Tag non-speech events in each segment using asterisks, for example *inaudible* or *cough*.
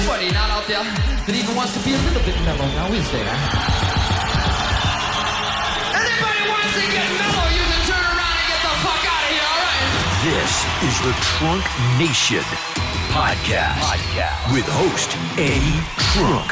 nobody not out there that even wants to be a little bit mellow, now is there? Anybody wants to get mellow, you can turn around and get the fuck out of here, alright? This is the Trunk Nation podcast, with host Eddie Trunk.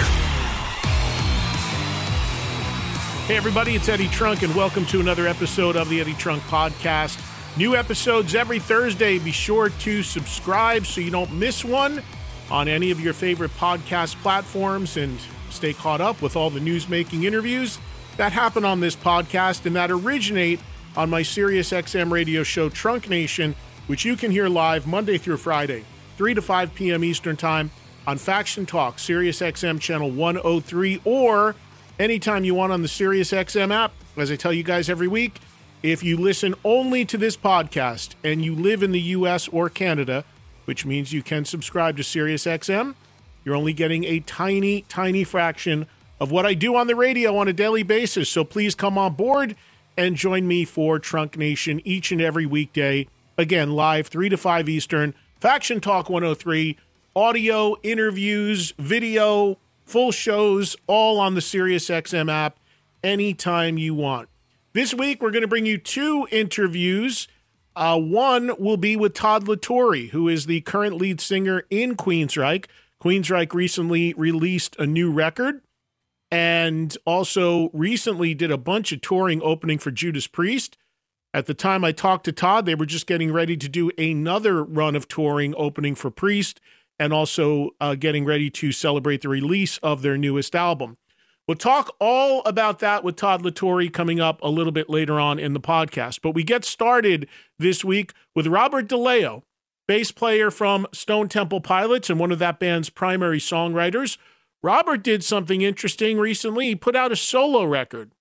Hey, everybody, it's Eddie Trunk, and welcome to another episode of the Eddie Trunk Podcast. New episodes every Thursday. Be sure to subscribe so you don't miss one on any of your favorite podcast platforms and stay caught up with all the news making interviews that happen on this podcast and that originate on my Sirius XM radio show, Trunk Nation, which you can hear live Monday through Friday, 3 to 5 p.m. Eastern Time on Faction Talk, Sirius XM channel 103, or anytime you want on the Sirius XM app. As I tell you guys every week, if you listen only to this podcast and you live in the US or Canada, which means you can subscribe to SiriusXM. You're only getting a tiny, tiny fraction of what I do on the radio on a daily basis. So please come on board and join me for Trunk Nation each and every weekday. Again, live 3 to 5 Eastern, Faction Talk 103, audio, interviews, video, full shows, all on the SiriusXM app anytime you want. This week, we're going to bring you two interviews. Uh, one will be with Todd La Torre, who is the current lead singer in Queensrÿche. Queensrÿche recently released a new record and also recently did a bunch of touring opening for Judas Priest. At the time I talked to Todd, they were just getting ready to do another run of touring opening for Priest and also uh, getting ready to celebrate the release of their newest album. We'll talk all about that with Todd La Torre coming up a little bit later on in the podcast. But we get started this week with Robert DeLeo, bass player from Stone Temple Pilots and one of that band's primary songwriters. Robert did something interesting recently. He put out a solo record,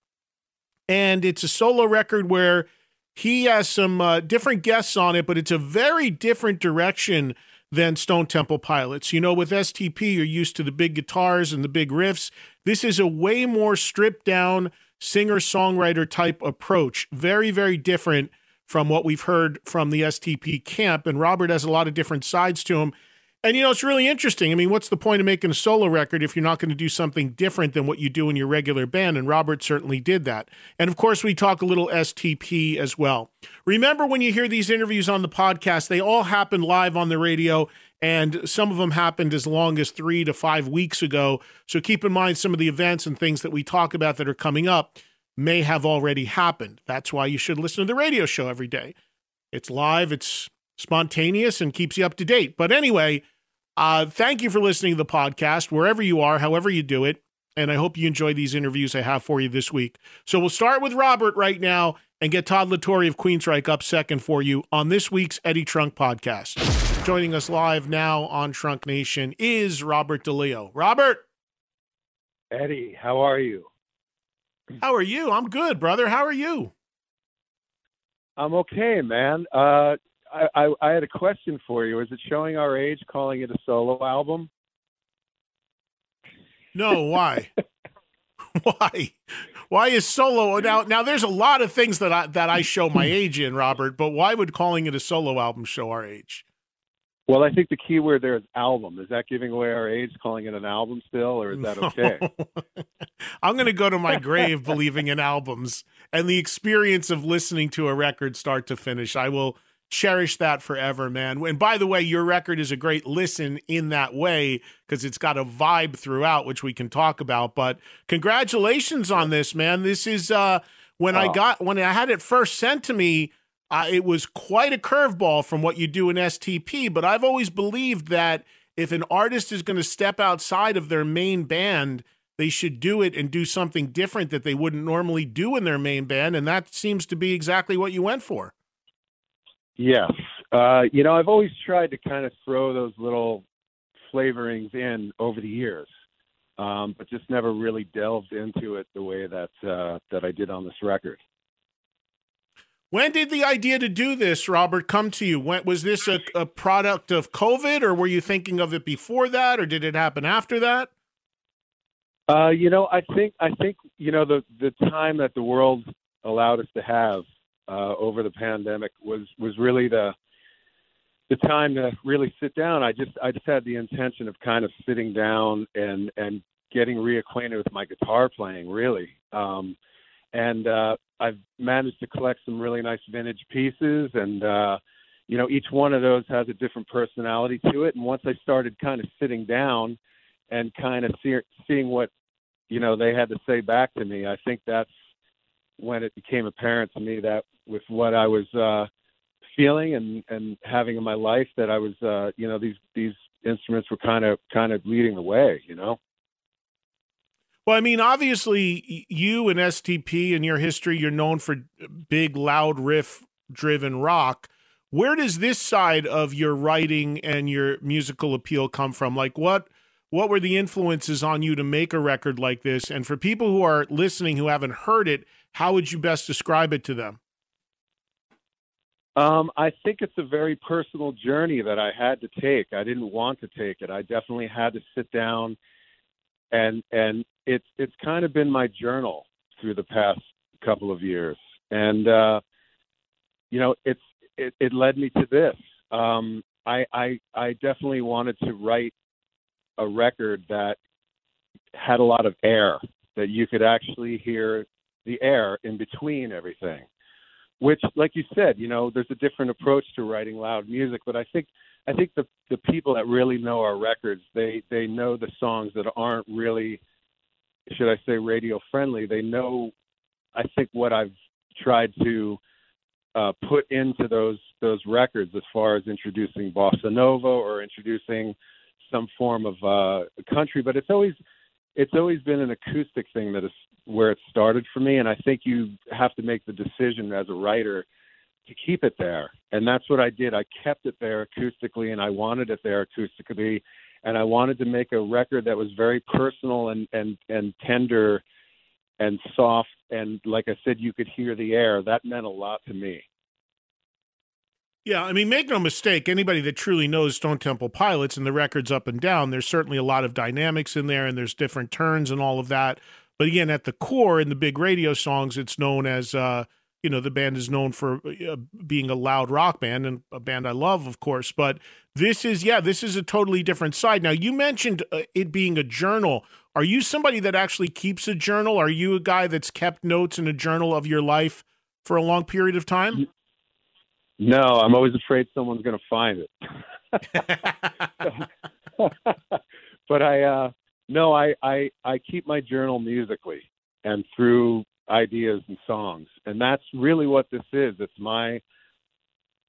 and it's a solo record where he has some uh, different guests on it, but it's a very different direction than Stone Temple Pilots. You know, with STP, you're used to the big guitars and the big riffs. This is a way more stripped down singer songwriter type approach. Very, very different from what we've heard from the STP camp. And Robert has a lot of different sides to him. And, you know, it's really interesting. I mean, what's the point of making a solo record if you're not going to do something different than what you do in your regular band? And Robert certainly did that. And of course, we talk a little STP as well. Remember when you hear these interviews on the podcast, they all happen live on the radio. And some of them happened as long as three to five weeks ago. So keep in mind some of the events and things that we talk about that are coming up may have already happened. That's why you should listen to the radio show every day. It's live, it's spontaneous, and keeps you up to date. But anyway, uh, thank you for listening to the podcast, wherever you are, however you do it. And I hope you enjoy these interviews I have for you this week. So we'll start with Robert right now and get Todd La Torre of Queensrÿche up second for you on this week's Eddie Trunk podcast. Joining us live now on Trunk Nation is Robert DeLeo. Robert, Eddie, how are you? how are you? I'm good, brother. How are you? I'm okay, man. Uh, I, I, I had a question for you. Is it showing our age calling it a solo album? No, why? *laughs* why? Why is solo now? Now, there's a lot of things that I that I show my *clears throat* age in, Robert. But why would calling it a solo album show our age? Well, I think the key word there is album. Is that giving away our age, calling it an album still, or is that okay? *laughs* I'm going to go to my grave believing in albums and the experience of listening to a record start to finish. I will cherish that forever, man. And by the way, your record is a great listen in that way because it's got a vibe throughout, which we can talk about. But congratulations on this, man. This is uh when I Oh. got when I had it first sent to me, uh, it was quite a curveball from what you do in STP. But I've always believed that if an artist is going to step outside of their main band, they should do it and do something different that they wouldn't normally do in their main band. And that seems to be exactly what you went for. Yes. Uh, you know, I've always tried to kind of throw those little flavorings in over the years, um, but just never really delved into it the way that uh, that I did on this record. When did the idea to do this, Robert, come to you? When, was this a, a product of COVID, or were you thinking of it before that, or did it happen after that? Uh, you know, I think I think you know the the time that the world allowed us to have uh, over the pandemic was was really the the time to really sit down. I just I just had the intention of kind of sitting down and and getting reacquainted with my guitar playing, really. Um, and uh, I've managed to collect some really nice vintage pieces, and uh, you know, each one of those has a different personality to it. And once I started kind of sitting down and kind of see, seeing what you know they had to say back to me, I think that's when it became apparent to me that with what I was uh, feeling and and having in my life, that I was uh, you know these these instruments were kind of kind of leading the way, you know. Well, I mean, obviously, you and STP and your history, you're known for big, loud riff driven rock. Where does this side of your writing and your musical appeal come from? Like, what what were the influences on you to make a record like this? And for people who are listening who haven't heard it, how would you best describe it to them? Um, I think it's a very personal journey that I had to take. I didn't want to take it. I definitely had to sit down and and it's it's kind of been my journal through the past couple of years. And uh you know, it's it, it led me to this. Um I I I definitely wanted to write a record that had a lot of air that you could actually hear the air in between everything which like you said you know there's a different approach to writing loud music but i think i think the the people that really know our records they they know the songs that aren't really should i say radio friendly. They know i think what i've tried to uh put into those those records as far as introducing bossa nova or introducing some form of uh country but it's always it's always been an acoustic thing that is where it started for me and i think you have to make the decision as a writer to keep it there. And that's what i did. I kept it there acoustically and i wanted it there acoustically and i wanted to make a record that was very personal and and and tender and soft and like i said you could hear the air. That meant a lot to me. Yeah, I mean, make no mistake, anybody that truly knows Stone Temple Pilots and the records up and down, there's certainly a lot of dynamics in there and there's different turns and all of that. But again, at the core in the big radio songs, it's known as, uh, you know, the band is known for uh, being a loud rock band and a band I love, of course. But this is, yeah, this is a totally different side. Now, you mentioned uh, it being a journal. Are you somebody that actually keeps a journal? Are you a guy that's kept notes in a journal of your life for a long period of time? no i'm always afraid someone's going to find it *laughs* *laughs* but I uh no, I, I I keep my journal musically and through ideas and songs. And that's really what this is. It's my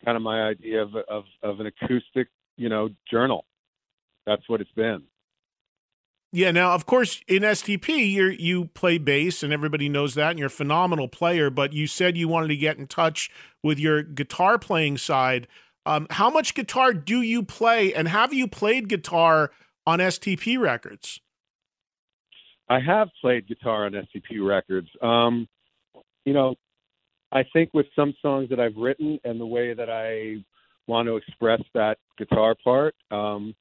kind of my idea of of, of an acoustic, you know, journal. That's what it's been. Yeah, now of course in STP you you play bass and everybody knows that and you're a phenomenal player, but you said you wanted to get in touch with your guitar playing side. Um, how much guitar do you play and have you played guitar on STP records? I have played guitar on STP records. Um, you know, I think with some songs that I've written and the way that I want to express that guitar part, um,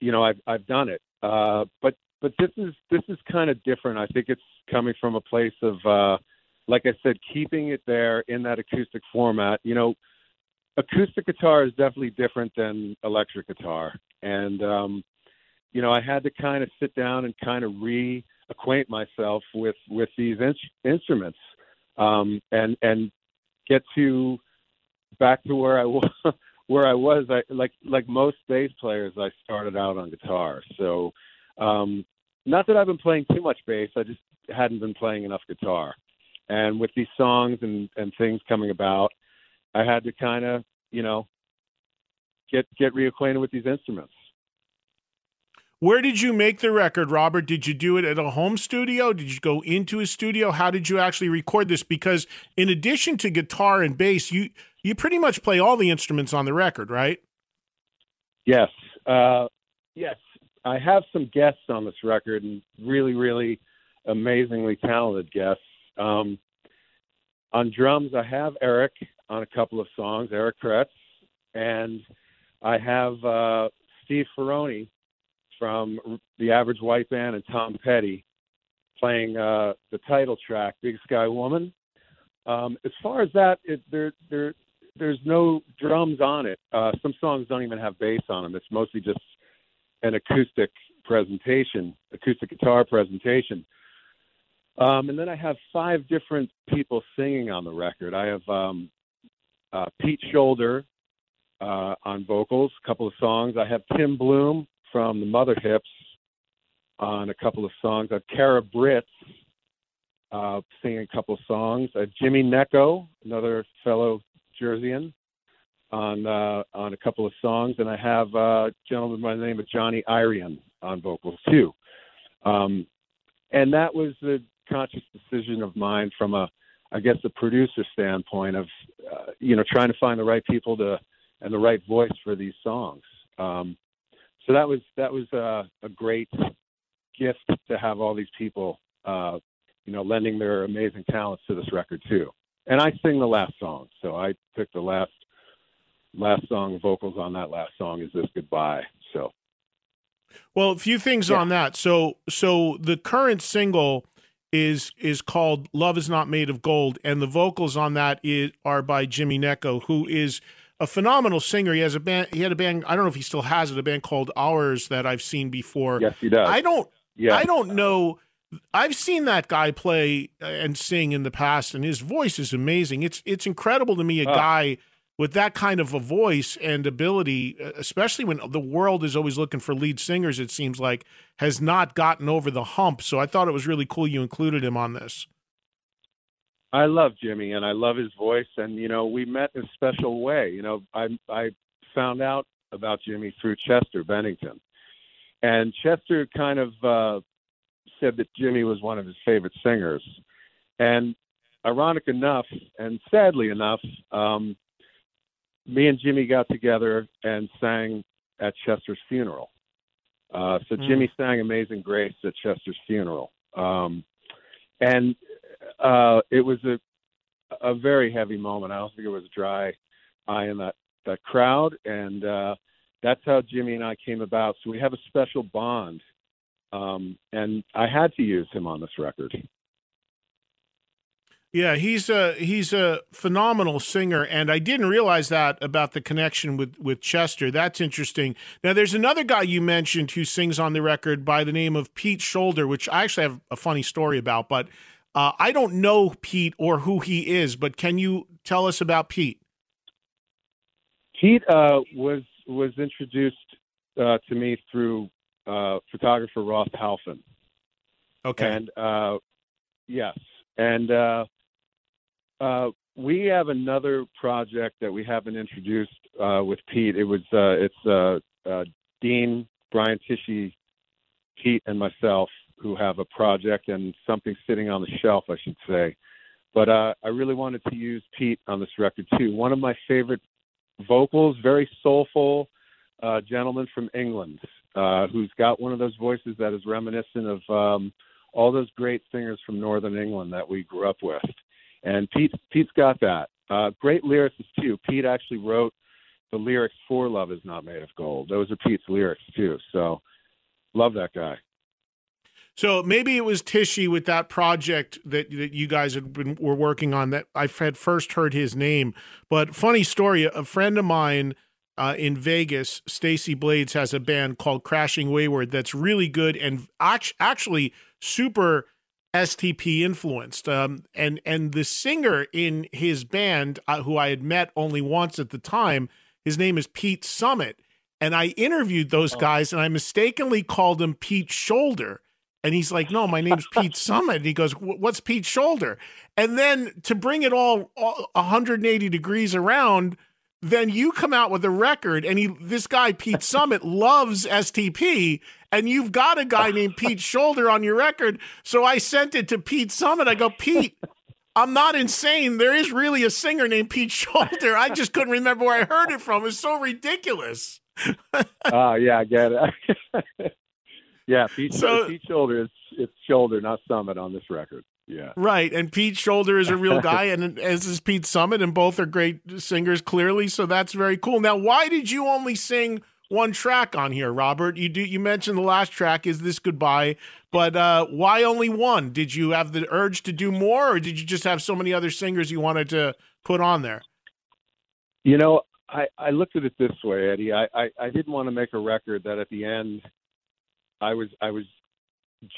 you know, I've I've done it. Uh, but but this is this is kind of different. I think it's coming from a place of, uh, like I said, keeping it there in that acoustic format. You know, acoustic guitar is definitely different than electric guitar, and um, you know I had to kind of sit down and kind of reacquaint myself with with these in- instruments, um, and and get to back to where I *laughs* was. Where I was, I like like most bass players, I started out on guitar. So, um, not that I've been playing too much bass, I just hadn't been playing enough guitar. And with these songs and and things coming about, I had to kind of, you know, get get reacquainted with these instruments. Where did you make the record, Robert? Did you do it at a home studio? Did you go into a studio? How did you actually record this? Because in addition to guitar and bass, you you pretty much play all the instruments on the record, right? Yes, uh, yes. I have some guests on this record, and really, really amazingly talented guests. Um, on drums, I have Eric on a couple of songs, Eric Kretz, and I have uh, Steve Ferrone from the Average White Band and Tom Petty playing uh, the title track, Big Sky Woman. Um, as far as that, it, there, there, there's no drums on it. Uh, some songs don't even have bass on them. It's mostly just an acoustic presentation, acoustic guitar presentation. Um, and then I have five different people singing on the record. I have um, uh, Pete Shoulder uh, on vocals, a couple of songs. I have Tim Bluhm from the Mother Hips on a couple of songs. I have Kara Britz uh, singing a couple of songs. I have Jimmy Gnecco, another fellow Jerseyan, on uh, on a couple of songs, and I have uh, a gentleman by the name of Johnny Irion on vocals too. Um, and that was the conscious decision of mine from a, I guess, a producer standpoint of, uh, you know, trying to find the right people to and the right voice for these songs. Um, so that was that was uh, a great gift to have all these people, uh, you know, lending their amazing talents to this record too. And I sing the last song, so I picked the last last song vocals on that last song is this goodbye. So, well, a few things yeah. on that. So, so the current single is is called "Love Is Not Made of Gold," and the vocals on that is, are by Jimmy Gnecco, who is a phenomenal singer. He has a band. He had a band. I don't know if he still has it. A band called Ours that I've seen before. Yes, he does. I don't. Yeah. I don't know. I've seen that guy play and sing in the past, and his voice is amazing. It's it's incredible to me. A uh. guy with that kind of a voice and ability, especially when the world is always looking for lead singers, it seems like has not gotten over the hump. So I thought it was really cool you included him on this. I love Jimmy and I love his voice and you know we met in a special way. You know I I found out about Jimmy through Chester Bennington, and Chester kind of uh, said that Jimmy was one of his favorite singers, and ironic enough and sadly enough, um, me and Jimmy got together and sang at Chester's funeral. Uh, so mm. Jimmy sang "Amazing Grace" at Chester's funeral, um, and uh, it was a a very heavy moment. I don't think it was dry eye in that that crowd, and uh, that's how Jimmy and I came about. So we have a special bond, um, and I had to use him on this record. Yeah, he's a he's a phenomenal singer, and I didn't realize that about the connection with with Chester. That's interesting. Now, there's another guy you mentioned who sings on the record by the name of Pete Shoulder, which I actually have a funny story about. But uh, I don't know Pete or who he is, but can you tell us about Pete? Pete uh, was was introduced uh, to me through uh, photographer Ross Halfin. Okay. And uh, yes, and uh, we have another project that we haven't introduced with Pete. It was it's Dean Brian Tichy, Pete, and myself who have a project and something sitting on the shelf, I should say. But uh, I really wanted to use Pete on this record too. One of my favorite vocals, very soulful uh, gentleman from England, uh, who's got one of those voices that is reminiscent of um, all those great singers from Northern England that we grew up with. And Pete, Pete's got that. Uh, great lyricist too. Pete actually wrote the lyrics for "Love Is Not Made of Gold." Those are Pete's lyrics too. So, love that guy. So maybe it was Tichy with that project that, that you guys had been were working on that I had first heard his name. But funny story, a friend of mine uh, in Vegas, Stacy Blades has a band called Crashing Wayward that's really good and actually super STP influenced. Um, and and the singer in his band, uh, who I had met only once at the time, his name is Pete Summit. And I interviewed those oh. guys, and I mistakenly called him Pete Shoulder. And he's like, "No, my name's Pete *laughs* Summit." And he goes, "What's Pete Shoulder?" And then to bring it all, all 180 degrees around, then you come out with a record, and he, this guy Pete *laughs* Summit loves STP, and you've got a guy named Pete Shoulder on your record. So I sent it to Pete Summit. I go, Pete, I'm not insane. There is really a singer named Pete Shoulder. I just couldn't remember where I heard it from. It's so ridiculous. Oh yeah, I get it. *laughs* yeah, Pete, so, Pete Shoulder is it's Shoulder, not Summit on this record. Yeah. Right. And Pete Shoulder is a real *laughs* guy, and as is Pete Summit, and both are great singers, clearly. So that's very cool. Now, why did you only sing one track on here, Robert? You do you mentioned the last track is this goodbye, but uh, why only one? Did you have the urge to do more, or did you just have so many other singers you wanted to put on there? You know, I, I looked at it this way, Eddie. I, I, I didn't want to make a record that at the end I was I was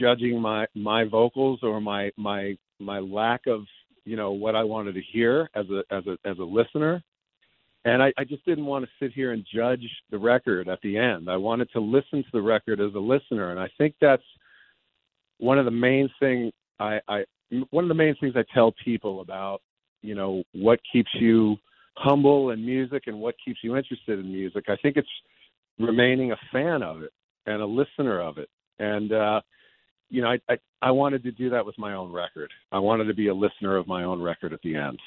judging my my vocals or my my my lack of you know what I wanted to hear as a as a as a listener. And I, I just didn't want to sit here and judge the record at the end. I wanted to listen to the record as a listener, and I think that's one of the main thing I, I one of the main things I tell people about you know what keeps you humble in music and what keeps you interested in music. I think it's remaining a fan of it and a listener of it. And uh, you know, I, I I wanted to do that with my own record. I wanted to be a listener of my own record at the end.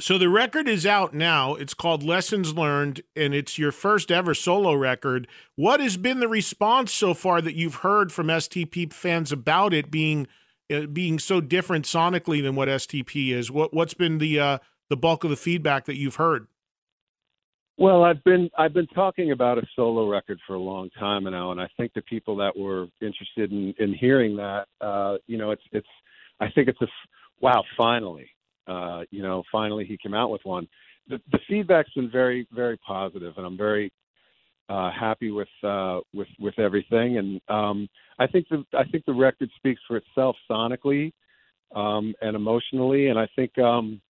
So the record is out now. It's called Lessons Learned, and it's your first ever solo record. What has been the response so far that you've heard from STP fans about it being uh, being so different sonically than what STP is? What what's been the uh, the bulk of the feedback that you've heard? Well, I've been I've been talking about a solo record for a long time now, and I think the people that were interested in, in hearing that, uh, you know, it's it's I think it's a wow, finally, uh, you know, finally he came out with one. The, the feedback's been very very positive, and I'm very uh, happy with uh, with with everything. And um, I think the I think the record speaks for itself sonically um, and emotionally, and I think um,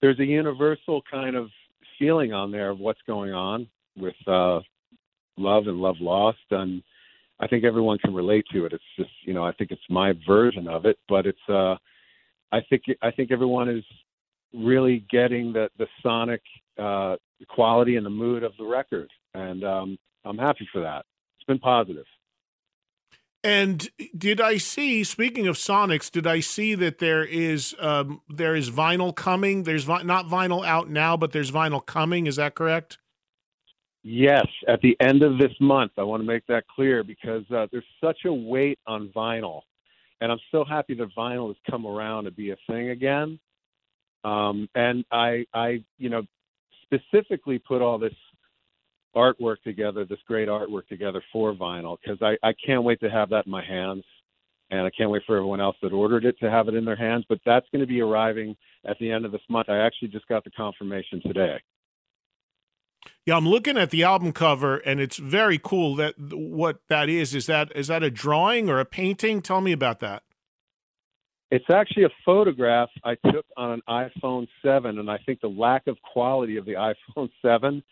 there's a universal kind of feeling on there of what's going on with uh, love and love lost, and I think everyone can relate to it. It's just you know I think it's my version of it, but it's uh, I think I think everyone is really getting the the sonic uh, quality and the mood of the record, and um, I'm happy for that. It's been positive. And did I see? Speaking of Sonics, did I see that there is um, there is vinyl coming? There's vi- not vinyl out now, but there's vinyl coming. Is that correct? Yes, at the end of this month. I want to make that clear because uh, there's such a weight on vinyl, and I'm so happy that vinyl has come around to be a thing again. Um, and I, I, you know, specifically put all this artwork together, this great artwork together for vinyl, because I, I can't wait to have that in my hands. And I can't wait for everyone else that ordered it to have it in their hands. But that's going to be arriving at the end of this month. I actually just got the confirmation today. Yeah, I'm looking at the album cover, and it's very cool. That what that is is that is that a drawing or a painting? Tell me about that. It's actually a photograph I took on an iPhone 7, and I think the lack of quality of the *laughs* iPhone 7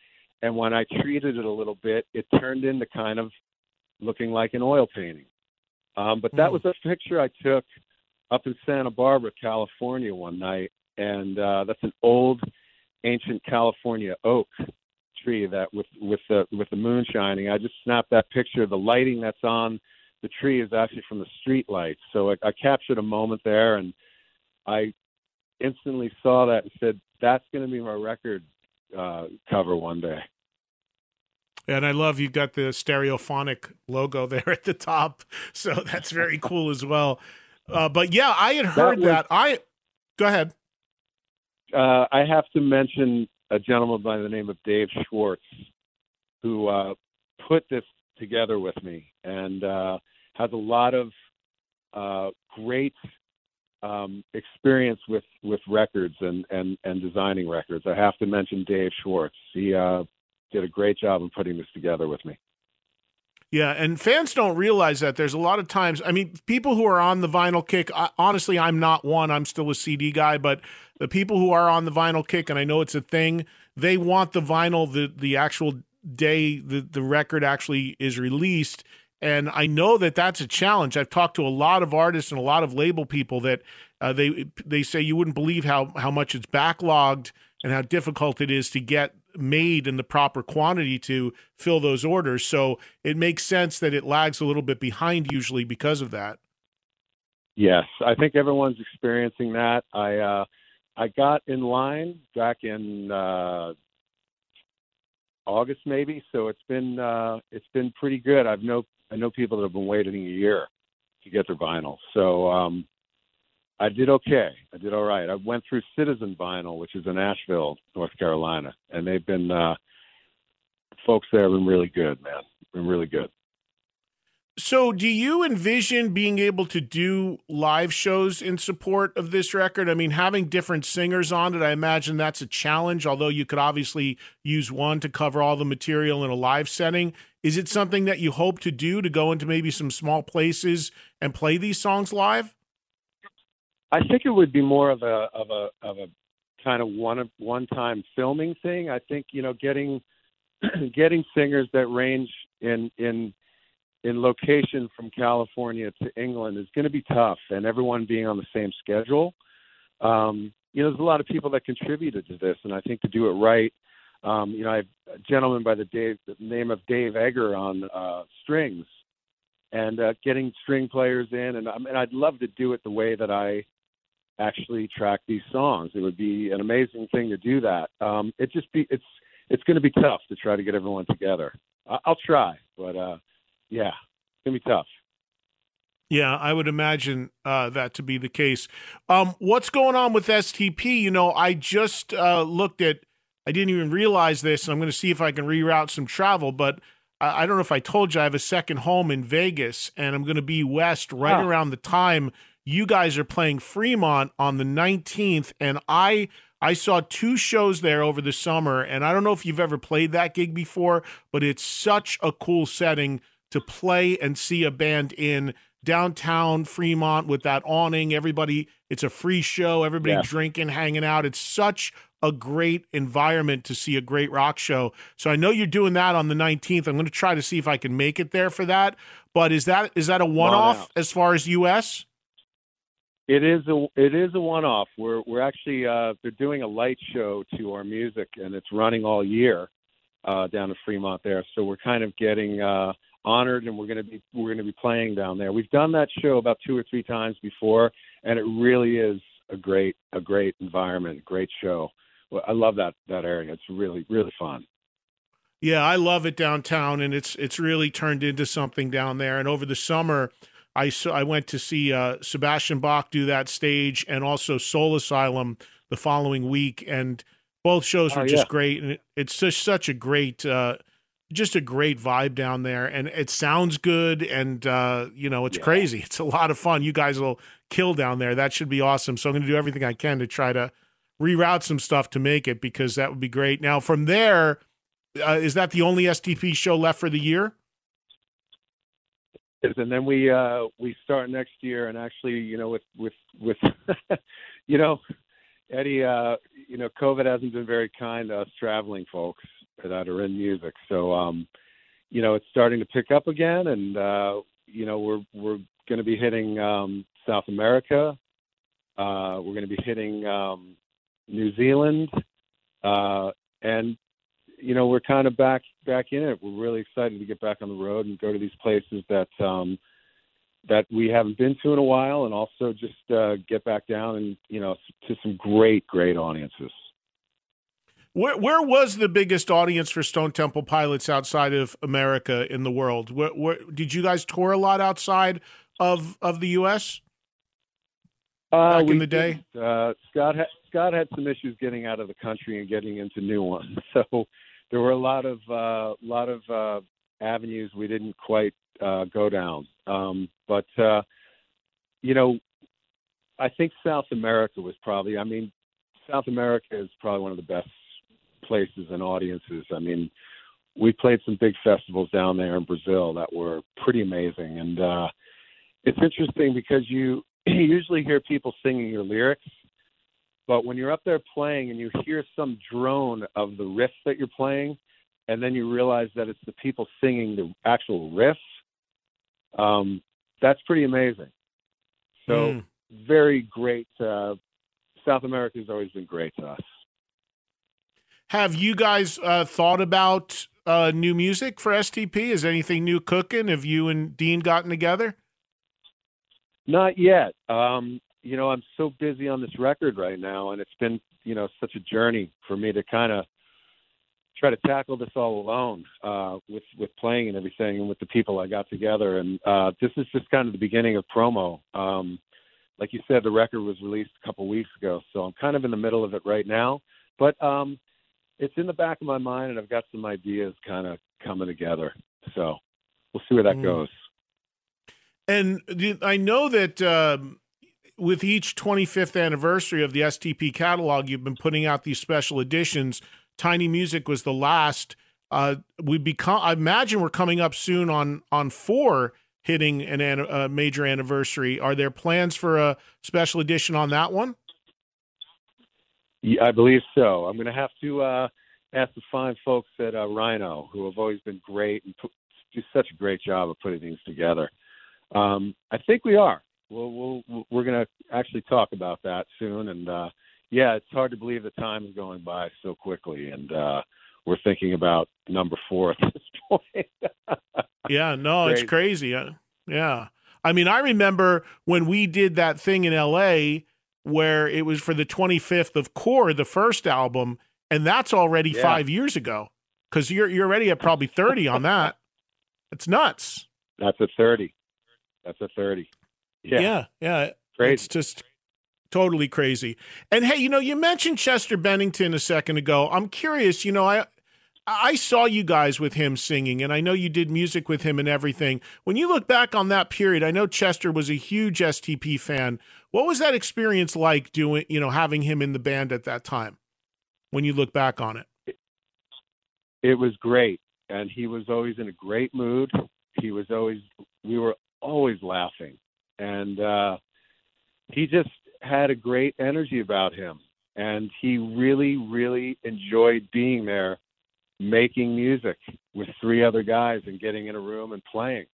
and when I treated it a little bit, it turned into kind of looking like an oil painting. Um, but that mm. was a picture I took up in Santa Barbara, California, one night, and uh, that's an old, ancient California oak tree that with with the with the moon shining. I just snapped that picture. The lighting that's on the tree is actually from the street lights. So I, I captured a moment there, and I instantly saw that and said, "That's going to be my record uh, cover one day." And I love you've got the stereophonic logo *laughs* there at the top. So that's very cool as well. Uh, but yeah, I had heard that. Was, that. I go ahead. Uh, I have to mention a gentleman by the name of Dave Schwartz, who uh, put this together with me and uh, has a lot of uh, great um, experience with with records and and and designing records. I have to mention Dave Schwartz. He uh, did a great job of putting this together with me. Yeah, and fans don't realize that there's a lot of times. I mean, people who are on the vinyl kick. honestly, I'm not one. I'm still a CD guy, but the people who are on the vinyl kick, and I know it's a thing. They want the vinyl the the actual day the the record actually is released. And I know that that's a challenge. I've talked to a lot of artists and a lot of label people that uh, they they say you wouldn't believe how how much it's backlogged and how difficult it is to get made in the proper quantity to fill those orders. So it makes sense that it lags a little bit behind usually because of that. Yes, I think everyone's experiencing that. I uh, I got in line back in uh, August maybe, so it's been uh, it's been pretty good. I've know I know people that have been waiting a year to get their vinyl. So um, I did okay. I did all right. I went through Citizen Vinyl, which is in Asheville, North Carolina, and they've been uh, folks there have been really good, man. Been really good. So, do you envision being able to do live shows in support of this record? I mean, having different singers on it, I imagine that's a challenge, although you could obviously use one to cover all the material in a live setting. Is it something that you hope to do to go into maybe some small places and play these songs live? I think it would be more of a of a of a kind of one one time filming thing. I think you know getting *clears throat* getting singers that range in in in location from California to England is going to be tough, and everyone being on the same schedule. Um, you know, there's a lot of people that contributed to this, and I think to do it right, um, you know, I have a gentleman by the, Dave, the name of Dave Eggar on uh, strings, and uh, getting string players in, and I mean, I'd love to do it the way that I actually track these songs. It would be an amazing thing to do that. Um, it just be it's it's going to be tough to try to get everyone together. I, I'll try, but uh, yeah, it's gonna be tough. Yeah, I would imagine uh, that to be the case. Um, what's going on with STP? You know, I just uh, looked at. I didn't even realize this. I'm going to see if I can reroute some travel, but I, I, don't know if I told you I have a second home in Vegas, and I'm going to be west right oh. around the time you guys are playing Fremont on the 19th, and I I saw two shows there over the summer, and I don't know if you've ever played that gig before, but it's such a cool setting to play and see a band in downtown Fremont with that awning. Everybody, it's a free show. Everybody yeah. drinking, hanging out. It's such a great environment to see a great rock show. So I know you're doing that on the 19th. I'm going to try to see if I can make it there for that. But is that is that a one off as far as US? It is a it is a one off. We're we're actually uh, they're doing a light show to our music, and it's running all year uh, down in Fremont there. So we're kind of getting uh, honored, and we're going to be we're going to be playing down there. We've done that show about two or three times before, and it really is a great a great environment, great show. I love that that area. It's really really fun. Yeah, I love it downtown, and it's it's really turned into something down there. And over the summer I I went to see uh, Sebastian Bach do that stage, and also Soul Asylum the following week, and both shows were oh, just great. And it, it's just such a great, uh, just a great vibe down there, and it sounds good, and uh, you know it's yeah. crazy. *laughs* It's a lot of fun. You guys will kill down there. That should be awesome. So I'm going to do everything I can to try to reroute some stuff to make it because that would be great. Now from there, uh, is that the only STP show left for the year? And then we uh we start next year and actually you know with with with *laughs* you know eddie uh you know covid hasn't been very kind to us traveling folks that are in music. So um you know it's starting to pick up again and uh you know we're we're going to be hitting um south america. Uh we're going to be hitting um new zealand. Uh and you know, we're kind of back back in it. We're really excited to get back on the road and go to these places that um, that we haven't been to in a while, and also just uh, get back down and you know to some great great audiences. Where where was the biggest audience for Stone Temple Pilots outside of America in the world? Where, where did you guys tour a lot outside of of the U.S. Uh, back in the day? Uh, Scott ha- Scott had some issues getting out of the country and getting into new ones, *laughs* so there were a lot of uh, lot of uh, avenues we didn't quite uh, go down. Um, but uh, you know, I think South America was probably. I mean, South America is probably one of the best places and audiences. I mean, we played some big festivals down there in Brazil that were pretty amazing, and uh, it's interesting because you *clears throat* usually hear people singing your lyrics, but when you're up there playing and you hear some drone of the riff that you're playing, and then you realize that it's the people singing the actual riff, um, that's pretty amazing. So Mm. very great. Uh, South America has always been great to us. Have you guys uh, thought about uh, new music for STP? Is anything new cooking? Have you and Dean gotten together? Not yet. Um, you know, I'm so busy on this record right now, and it's been, you know, such a journey for me to kind of try to tackle this all alone uh, with with playing and everything, and with the people I got together. And uh, this is just kind of the beginning of promo. Um, like you said, the record was released a couple weeks ago, so I'm kind of in the middle of it right now. But um, it's in the back of my mind, and I've got some ideas kind of coming together. So we'll see where that Mm. goes. And the- I know that um, with each 25th anniversary of the STP catalog, you've been putting out these special editions. Tiny Music was the last. Uh, we become. I imagine we're coming up soon on on four hitting an, a major anniversary. Are there plans for a special edition on that one? Yeah, I believe so. I'm going to have to uh, ask the fine folks at uh, Rhino, who have always been great and put, do such a great job of putting things together. Um, I think we are. We'll, we'll, we're going to actually talk about that soon. And uh, yeah, it's hard to believe the time is going by so quickly. And uh, we're thinking about number four at this *laughs* point. Yeah, no, it's crazy. Uh, Yeah. I mean, I remember when we did that thing in LA where it was for the 25th of Core, the first album, and that's already Yeah. 5 years ago cuz you're you're already at probably 30 on that. It's nuts. That's a 30. That's a 30. Yeah. Yeah, yeah. Crazy. It's just totally crazy. And hey, you know, you mentioned Chester Bennington a second ago. I'm curious, you know, I I saw you guys with him singing, and I know you did music with him and everything. When you look back on that period, I know Chester was a huge STP fan. What was that experience like doing, you know, having him in the band at that time? When you look back on it, it was great and he was always in a great mood he was always we were always laughing and uh he just had a great energy about him. And he really really enjoyed being there making music with three other guys and getting in a room and playing.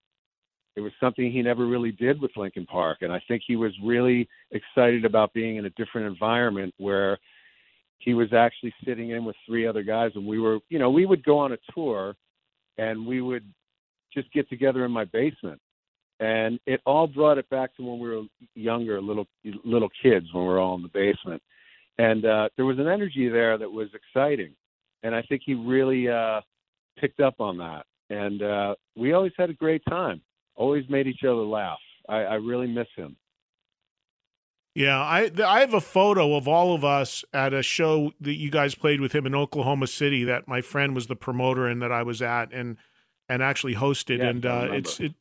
It was something he never really did with Linkin Park. And I think he was really excited about being in a different environment where he was actually sitting in with three other guys. And we were you know we would go on a tour and we would just get together in my basement and it all brought it back to when we were younger little little kids when we were all in the basement. And uh there was an energy there that was exciting. And i think he really uh picked up on that. And uh we always had a great time. Always made each other laugh. I i really miss him. Yeah, I I have a photo of all of us at a show that you guys played with him in Oklahoma City that my friend was the promoter and that I was at and and actually hosted. And uh, it's it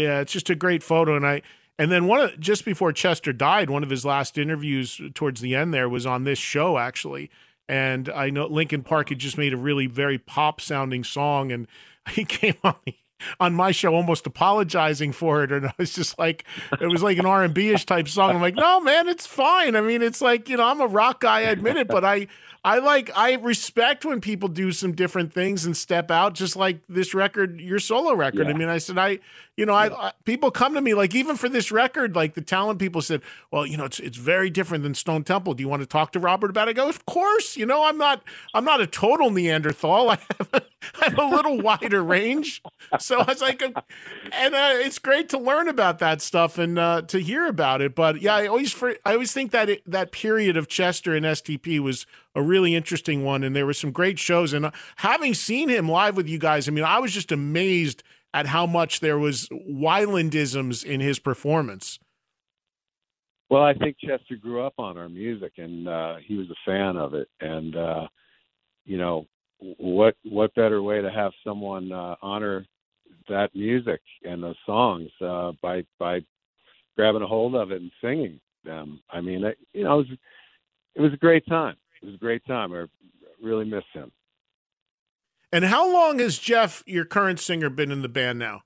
yeah it's just a great photo and I and then one of just before Chester died one of his last interviews towards the end there was on this show actually. And I know Linkin Park had just made a really very pop sounding song and *laughs* he came on the on my show almost apologizing for it and I was just like it was like an R&B-ish type song. I'm like no man it's fine. I mean it's like you know I'm a rock guy I admit it but I I like I respect when people do some different things and step out just like this record your solo record. I mean I said I you know I, I people come to me like even for this record like the talent people said well you know it's it's very different than Stone Temple. Do you want to talk to Robert about it? I go of course you know I'm not I'm not a total Neanderthal. I have a, I have a little *laughs* wider range. So I was like, and uh, it's great to learn about that stuff and uh, to hear about it. But yeah, I always, I always think that it, that period of Chester and STP was a really interesting one, and there were some great shows. And uh, having seen him live with you guys, I mean, I was just amazed at how much there was Weilandisms in his performance. Well, I think Chester grew up on our music, and uh, he was a fan of it. And uh, you know, what what better way to have someone uh, honor that music and those songs uh, by by grabbing a hold of it and singing them. I mean, I, you know, it was it was a great time. It was a great time. I really miss him. And how long has Jeff, your current singer, been in the band now?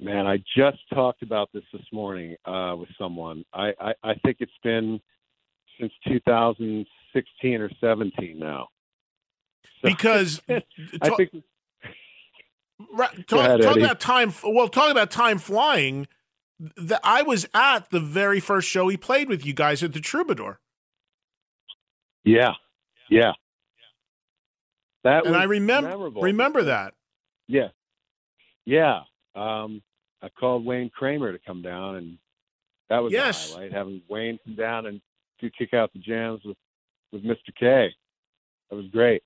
Man, I just talked about this this morning uh, with someone. I, I, I think it's been since 2016 or 17 now. So, because *laughs* I think right, talk, ahead, talk about time. Well, talk about time flying. The, I was at the very first show he played with you guys at the Troubadour. Yeah, yeah. That and I remember memorable. remember that. Yeah, yeah. Um, I called Wayne Kramer to come down, and that was yes. a highlight. Having Wayne come down and do kick out the jams with with Mr. K. That was great.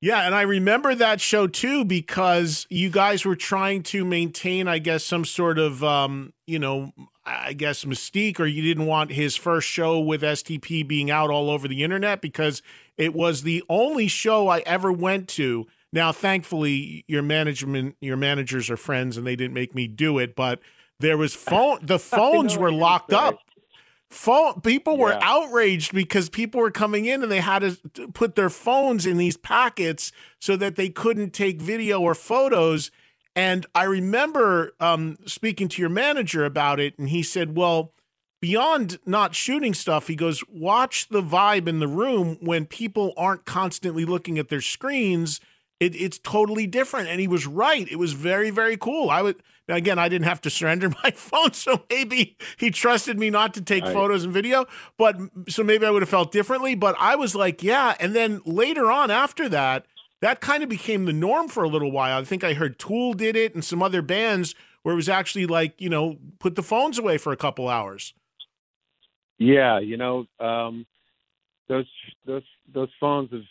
Yeah, and I remember that show too because you guys were trying to maintain, I guess, some sort of, um, you know, I guess mystique, or you didn't want his first show with STP being out all over the internet because it was the only show I ever went to now, thankfully, your management, your managers are friends, and they didn't make me do it. But there was *laughs* phone. The phones were locked up. Phone people were yeah. outraged because people were coming in and they had to put their phones in these packets so that they couldn't take video or photos. And I remember um, speaking to your manager about it, and he said, "Well." beyond not shooting stuff, he goes, watch the vibe in the room when people aren't constantly looking at their screens it, it's totally different. And he was right. It was very, very cool. I would now again, I didn't have to *laughs* surrender my phone, so maybe he trusted me not to take right. photos and video. But so maybe I would have felt differently. But I was like, yeah. And then later on, after that, that kind of became the norm for a little while. I think I heard Tool did it and some other bands where it was actually like, you know, put the phones away for a couple hours. Yeah, you know, um, those those those phones have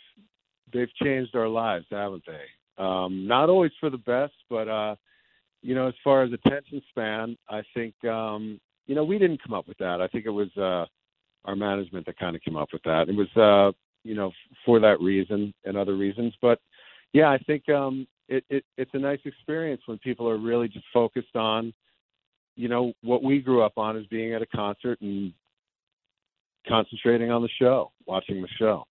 they've changed our lives, haven't they? Um, not always for the best, but uh, you know, as far as attention span, I think um, you know we didn't come up with that. I think it was uh, our management that kind of came up with that. It was uh, you know for that reason and other reasons, but yeah, I think um, it, it it's a nice experience when people are really just focused on you know what we grew up on is being at a concert and concentrating on the show, watching the show.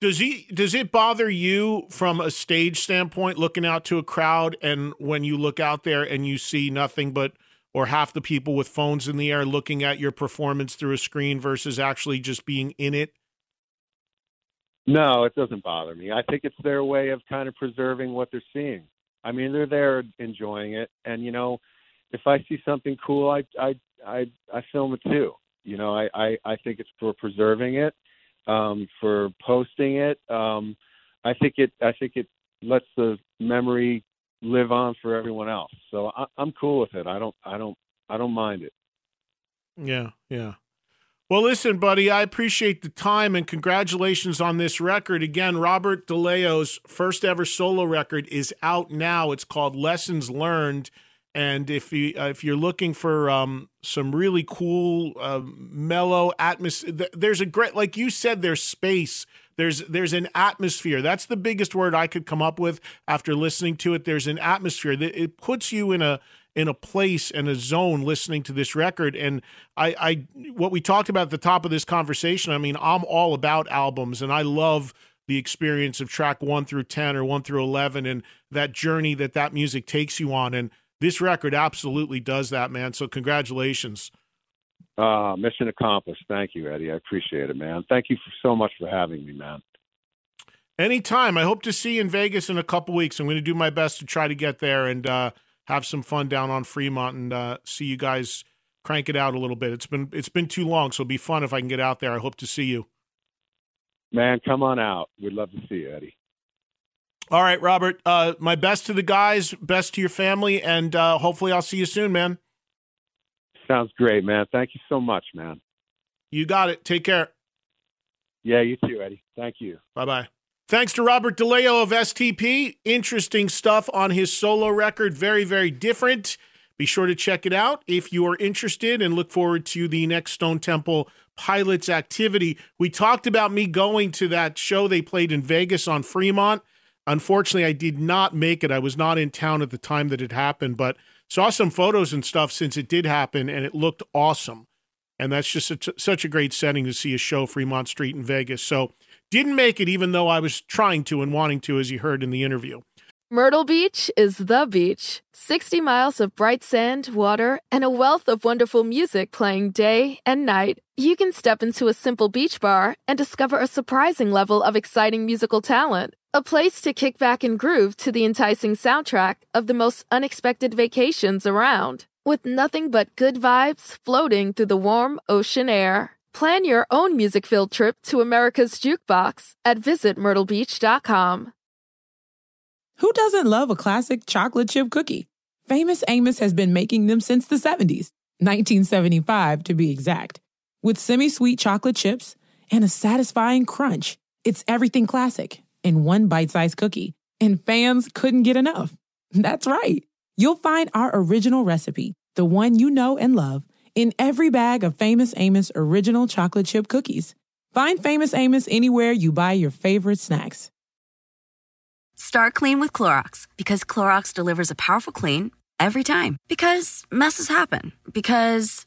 Does he does it bother you from a stage standpoint looking out to a crowd and when you look out there and you see nothing but or half the people with phones in the air looking at your performance through a screen versus actually just being in it? No, it doesn't bother me. I think it's their way of kind of preserving what they're seeing. I mean, they're there enjoying it and you know, if I see something cool, I I I I film it too. You know, I I I think it's for preserving it um, for posting it. Um, I think it I think it lets the memory live on for everyone else. So I, I'm cool with it. I don't I don't I don't mind it. Yeah, yeah. Well, listen, buddy, I appreciate the time and congratulations on this record. Again, Robert DeLeo's first ever solo record is out now. It's called Lessons Learned. And if you uh, if you're looking for um, some really cool, uh, mellow atmosphere, th- there's a great, like you said, there's space. There's there's an atmosphere. That's the biggest word I could come up with after listening to it. There's an atmosphere that it puts you in a in a place and a zone listening to this record. And I, I what we talked about at the top of this conversation. I mean, I'm all about albums, and I love the experience of track one through ten or one through eleven, and that journey that that music takes you on. And this record absolutely does that, man. So congratulations. Uh, mission accomplished. Thank you, Eddie. I appreciate it, man. Thank you for, so much for having me, man. Anytime. I hope to see you in Vegas in a couple weeks. I'm going to do my best to try to get there and uh, have some fun down on Fremont and uh, see you guys crank it out a little bit. It's been it's been too long, so it'll be fun if I can get out there. I hope to see you. Man, come on out. We'd love to see you, Eddie. All right, Robert. Uh, my best to the guys, best to your family, and uh, hopefully I'll see you soon, man. Sounds great, man. Thank you so much, man. You got it. Take care. Yeah, you too, Eddie. Thank you. Bye bye. Thanks to Robert DeLeo of STP. Interesting stuff on his solo record. Very, very different. Be sure to check it out if you are interested and look forward to the next Stone Temple Pilots activity. We talked about me going to that show they played in Vegas on Fremont. Unfortunately, I did not make it. I was not in town at the time that it happened, but saw some photos and stuff since it did happen, and it looked awesome. And that's just such, such a great setting to see a show, Fremont Street in Vegas. So didn't make it, even though I was trying to and wanting to, as you heard in the interview. Myrtle Beach is the beach. 60 miles of bright sand, water, and a wealth of wonderful music playing day and night. You can step into a simple beach bar and discover a surprising level of exciting musical talent. A place to kick back and groove to the enticing soundtrack of the most unexpected vacations around. With nothing but good vibes floating through the warm ocean air. Plan your own music filled trip to America's Jukebox at visitmyrtlebeach.com. Who doesn't love a classic chocolate chip cookie? Famous Amos has been making them since the 70s, 1975 to be exact. With semi sweet chocolate chips and a satisfying crunch, it's everything classic in one bite sized cookie, and fans couldn't get enough. *laughs* That's right. You'll find our original recipe, the one you know and love, in every bag of Famous Amos original chocolate chip cookies. Find Famous Amos anywhere you buy your favorite snacks. Start clean with Clorox because Clorox delivers a powerful clean every time. Because messes happen. Because.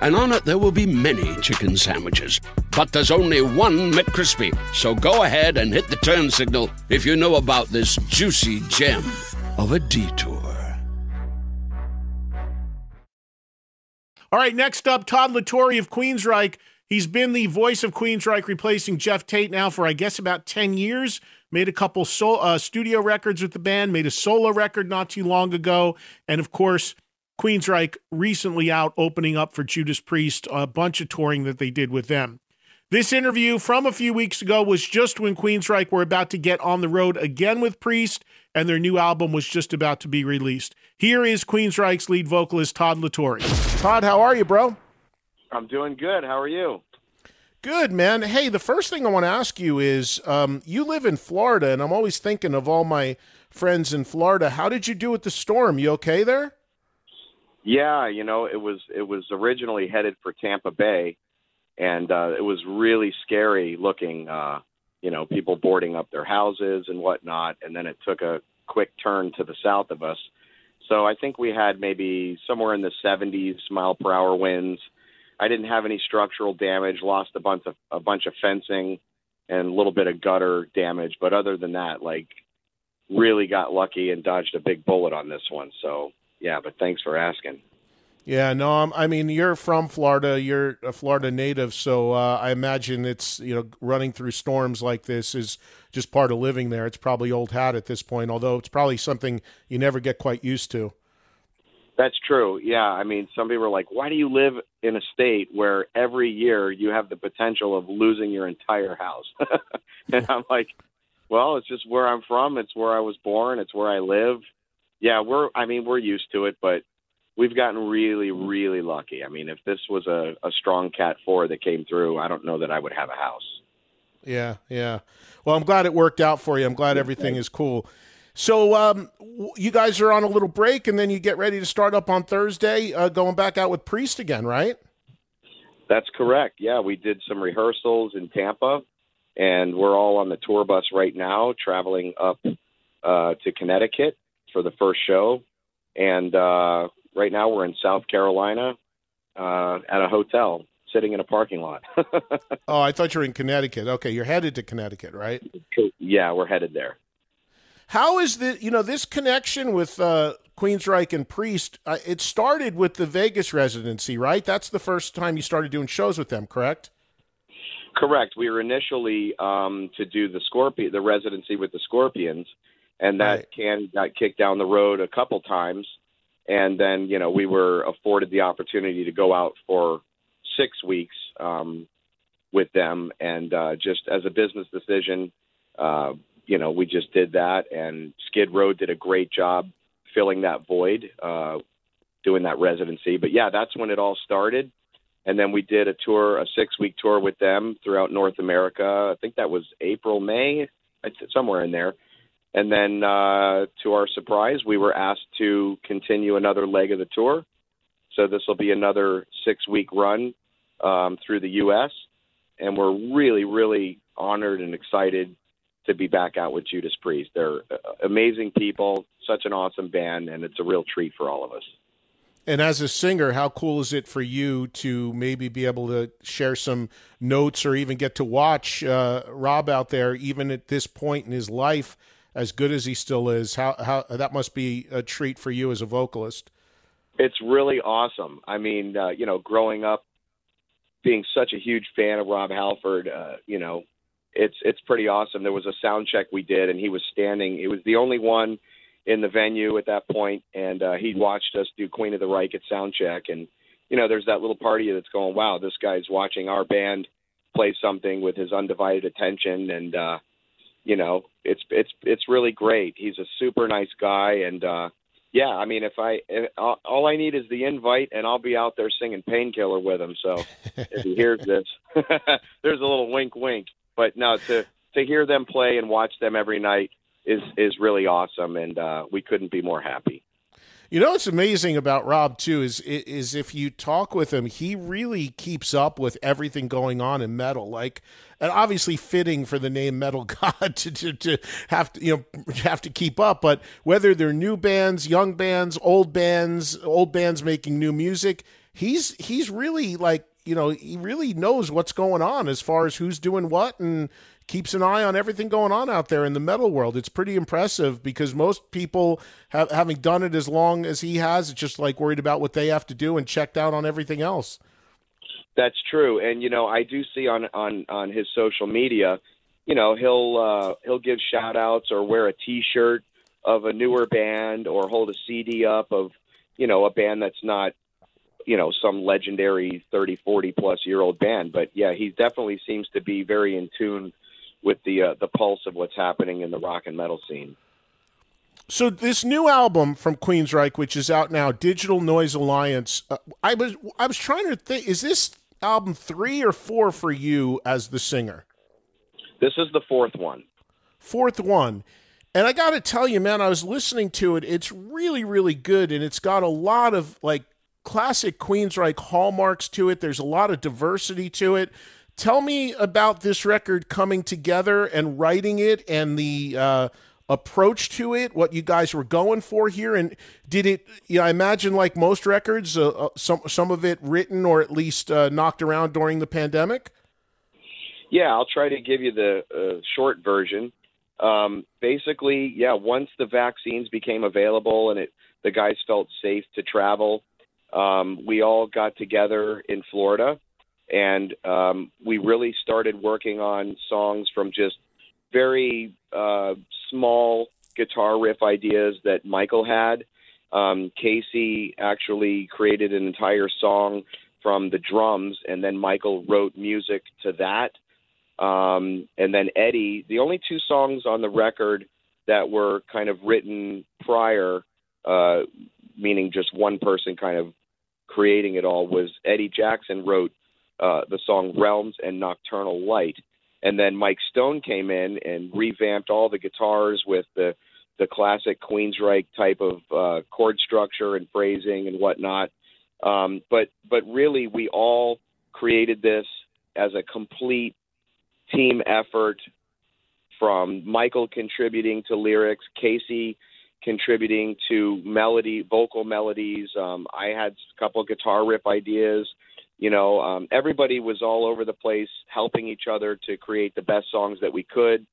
and on it there will be many chicken sandwiches. But there's only one McCrispy. So go ahead and hit the turn signal if you know about this juicy gem of a detour. All right, next up, Todd La Torre of Queensrÿche. He's been the voice of Queensrÿche, replacing Geoff Tate now for, I guess, about 10 years. Made a couple sol- uh, studio records with the band, made a solo record not too long ago. And of course, Queensrÿche recently out opening up for Judas Priest, a bunch of touring that they did with them. This interview from a few weeks ago was just when Queensrÿche were about to get on the road again with Priest, and their new album was just about to be released. Here is Queensrÿche's lead vocalist, Todd La Torre. Todd, how are you, bro? I'm doing good. How are you? Good, man. Hey, the first thing I want to ask you is um, you live in Florida, and I'm always thinking of all my friends in Florida. How did you do with the storm? You okay there? Yeah, you know, it was it was originally headed for Tampa Bay, and uh, it was really scary looking. Uh, you know, people boarding up their houses and whatnot, and then it took a quick turn to the south of us. So I think we had maybe somewhere in the 70s mile per hour winds. I didn't have any structural damage. Lost a bunch of a bunch of fencing and a little bit of gutter damage, but other than that, like really got lucky and dodged a big bullet on this one. So yeah, but thanks for asking. Yeah, no, I'm, I mean you're from Florida, you're a Florida native, so uh, I imagine it's you know running through storms like this is just part of living there. It's probably old hat at this point, although it's probably something you never get quite used to. That's true. Yeah, I mean, some people are like, "Why do you live in a state where every year you have the potential of losing your entire house?" *laughs* and I'm like, "Well, it's just where I'm from. It's where I was born. It's where I live. Yeah, we're. I mean, we're used to it, but we've gotten really, really lucky. I mean, if this was a, a strong Cat Four that came through, I don't know that I would have a house. Yeah, yeah. Well, I'm glad it worked out for you. I'm glad everything is cool. So, um, you guys are on a little break, and then you get ready to start up on Thursday, uh, going back out with Priest again, right? That's correct. Yeah, we did some rehearsals in Tampa, and we're all on the tour bus right now, traveling up uh, to Connecticut for the first show. And uh, right now, we're in South Carolina uh, at a hotel, sitting in a parking lot. *laughs* oh, I thought you were in Connecticut. Okay, you're headed to Connecticut, right? Yeah, we're headed there. How is the you know this connection with uh, Queensrÿche and Priest? Uh, it started with the Vegas residency, right? That's the first time you started doing shows with them, correct? Correct. We were initially um, to do the Scorpion, the residency with the Scorpions, and that Right. can got kicked down the road a couple times. And then you know we were afforded the opportunity to go out for six weeks um, with them, and uh, just as a business decision, uh, you know we just did that. And Skid Row did a great job filling that void. Uh, doing that residency. But yeah, that's when it all started. And then we did a tour, a six week tour with them throughout North America. I think that was April, May, somewhere in there. And then, uh, to our surprise, we were asked to continue another leg of the tour. So this will be another six week run um, through the U.S. And we're really, really honored and excited to be back out with Judas Priest. They're uh, amazing people, such an awesome band, and it's a real treat for all of us. And as a singer, how cool is it for you to maybe be able to share some notes or even get to watch uh, Rob out there, even at this point in his life, as good as he still is? How how that must be a treat for you as a vocalist. It's really awesome. I mean, uh, you know, growing up, being such a huge fan of Rob Halford, uh, you know, it's it's pretty awesome. There was a sound check we did, and he was standing. It was the only one in the venue at that point, and uh, he watched us do Queen of the Reich at sound check, and you know, there's that little party that's going, wow, this guy's watching our band play something with his undivided attention, and uh, you know, it's it's it's really great. He's a super nice guy, and uh, yeah, I mean, if I if, all I need is the invite, and I'll be out there singing Painkiller with him. So *laughs* if he hears this, *laughs* there's a little wink, wink. But no, to to hear them play and watch them every night is is really awesome, and uh, we couldn't be more happy. You know what's amazing about Rob too is is if you talk with him, he really keeps up with everything going on in metal. Like, and obviously fitting for the name Metal *laughs* God to, to, to have to you know have to keep up. But whether they're new bands, young bands, old bands, old bands making new music, he's he's really like you know he really knows what's going on as far as who's doing what and keeps an eye on everything going on out there in the metal world. It's pretty impressive because most people have having done it as long as he has, it's just like worried about what they have to do and checked out on everything else. That's true, and you know I do see on on on his social media, you know he'll uh, he'll give shout outs or wear a T-shirt of a newer band or hold a CD up of you know a band that's not you know some legendary 30 40 plus year old band but yeah he definitely seems to be very in tune with the uh, the pulse of what's happening in the rock and metal scene. So this new album from Queensrÿche, which is out now, Digital Noise Alliance. Uh, I was I was trying to think, is this album three or four for you as the singer? This is the fourth one. Fourth one. And I got to tell you, man, I was listening to it. It's really, really good, and it's got a lot of like classic Queensrÿche hallmarks to it. There's a lot of diversity to it. Tell me about this record coming together and writing it and the uh, approach to it, what you guys were going for here, and did it? Yeah, I imagine like most records, uh, uh, some some of it written or at least uh, knocked around during the pandemic. Yeah, I'll try to give you the uh, short version. Um, basically, yeah, once the vaccines became available and it the guys felt safe to travel, um, we all got together in Florida and um, we really started working on songs from just very uh, small guitar riff ideas that Michael had. Um, Casey actually created an entire song from the drums, and then Michael wrote music to that. Um, and then Eddie, the only two songs on the record that were kind of written prior, uh, meaning just one person kind of creating it all, was Eddie Jackson wrote uh, the song Realms and Nocturnal Light. And then Mike Stone came in and revamped all the guitars with the the classic Queensrÿche type of uh, chord structure and phrasing and whatnot. Um, but but really, we all created this as a complete team effort. From Michael contributing to lyrics, Casey contributing to melody, vocal melodies. Um, I had a couple of guitar riff ideas. You know, um, everybody was all over the place helping each other to create the best songs that we could.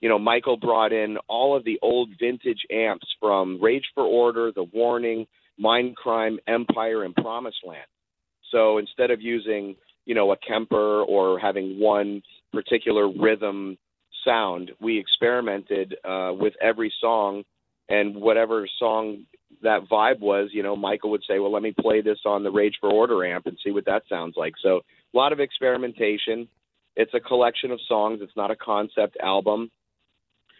You know, Michael brought in all of the old vintage amps from Rage for Order, The Warning, Mindcrime, Empire, and Promised Land. So instead of using, you know, a Kemper or having one particular rhythm sound, we experimented uh, with every song and whatever song that vibe was, you know, Michael would say, "Well, let me play this on the Rage for Order amp and see what that sounds like." So, a lot of experimentation. It's a collection of songs. It's not a concept album,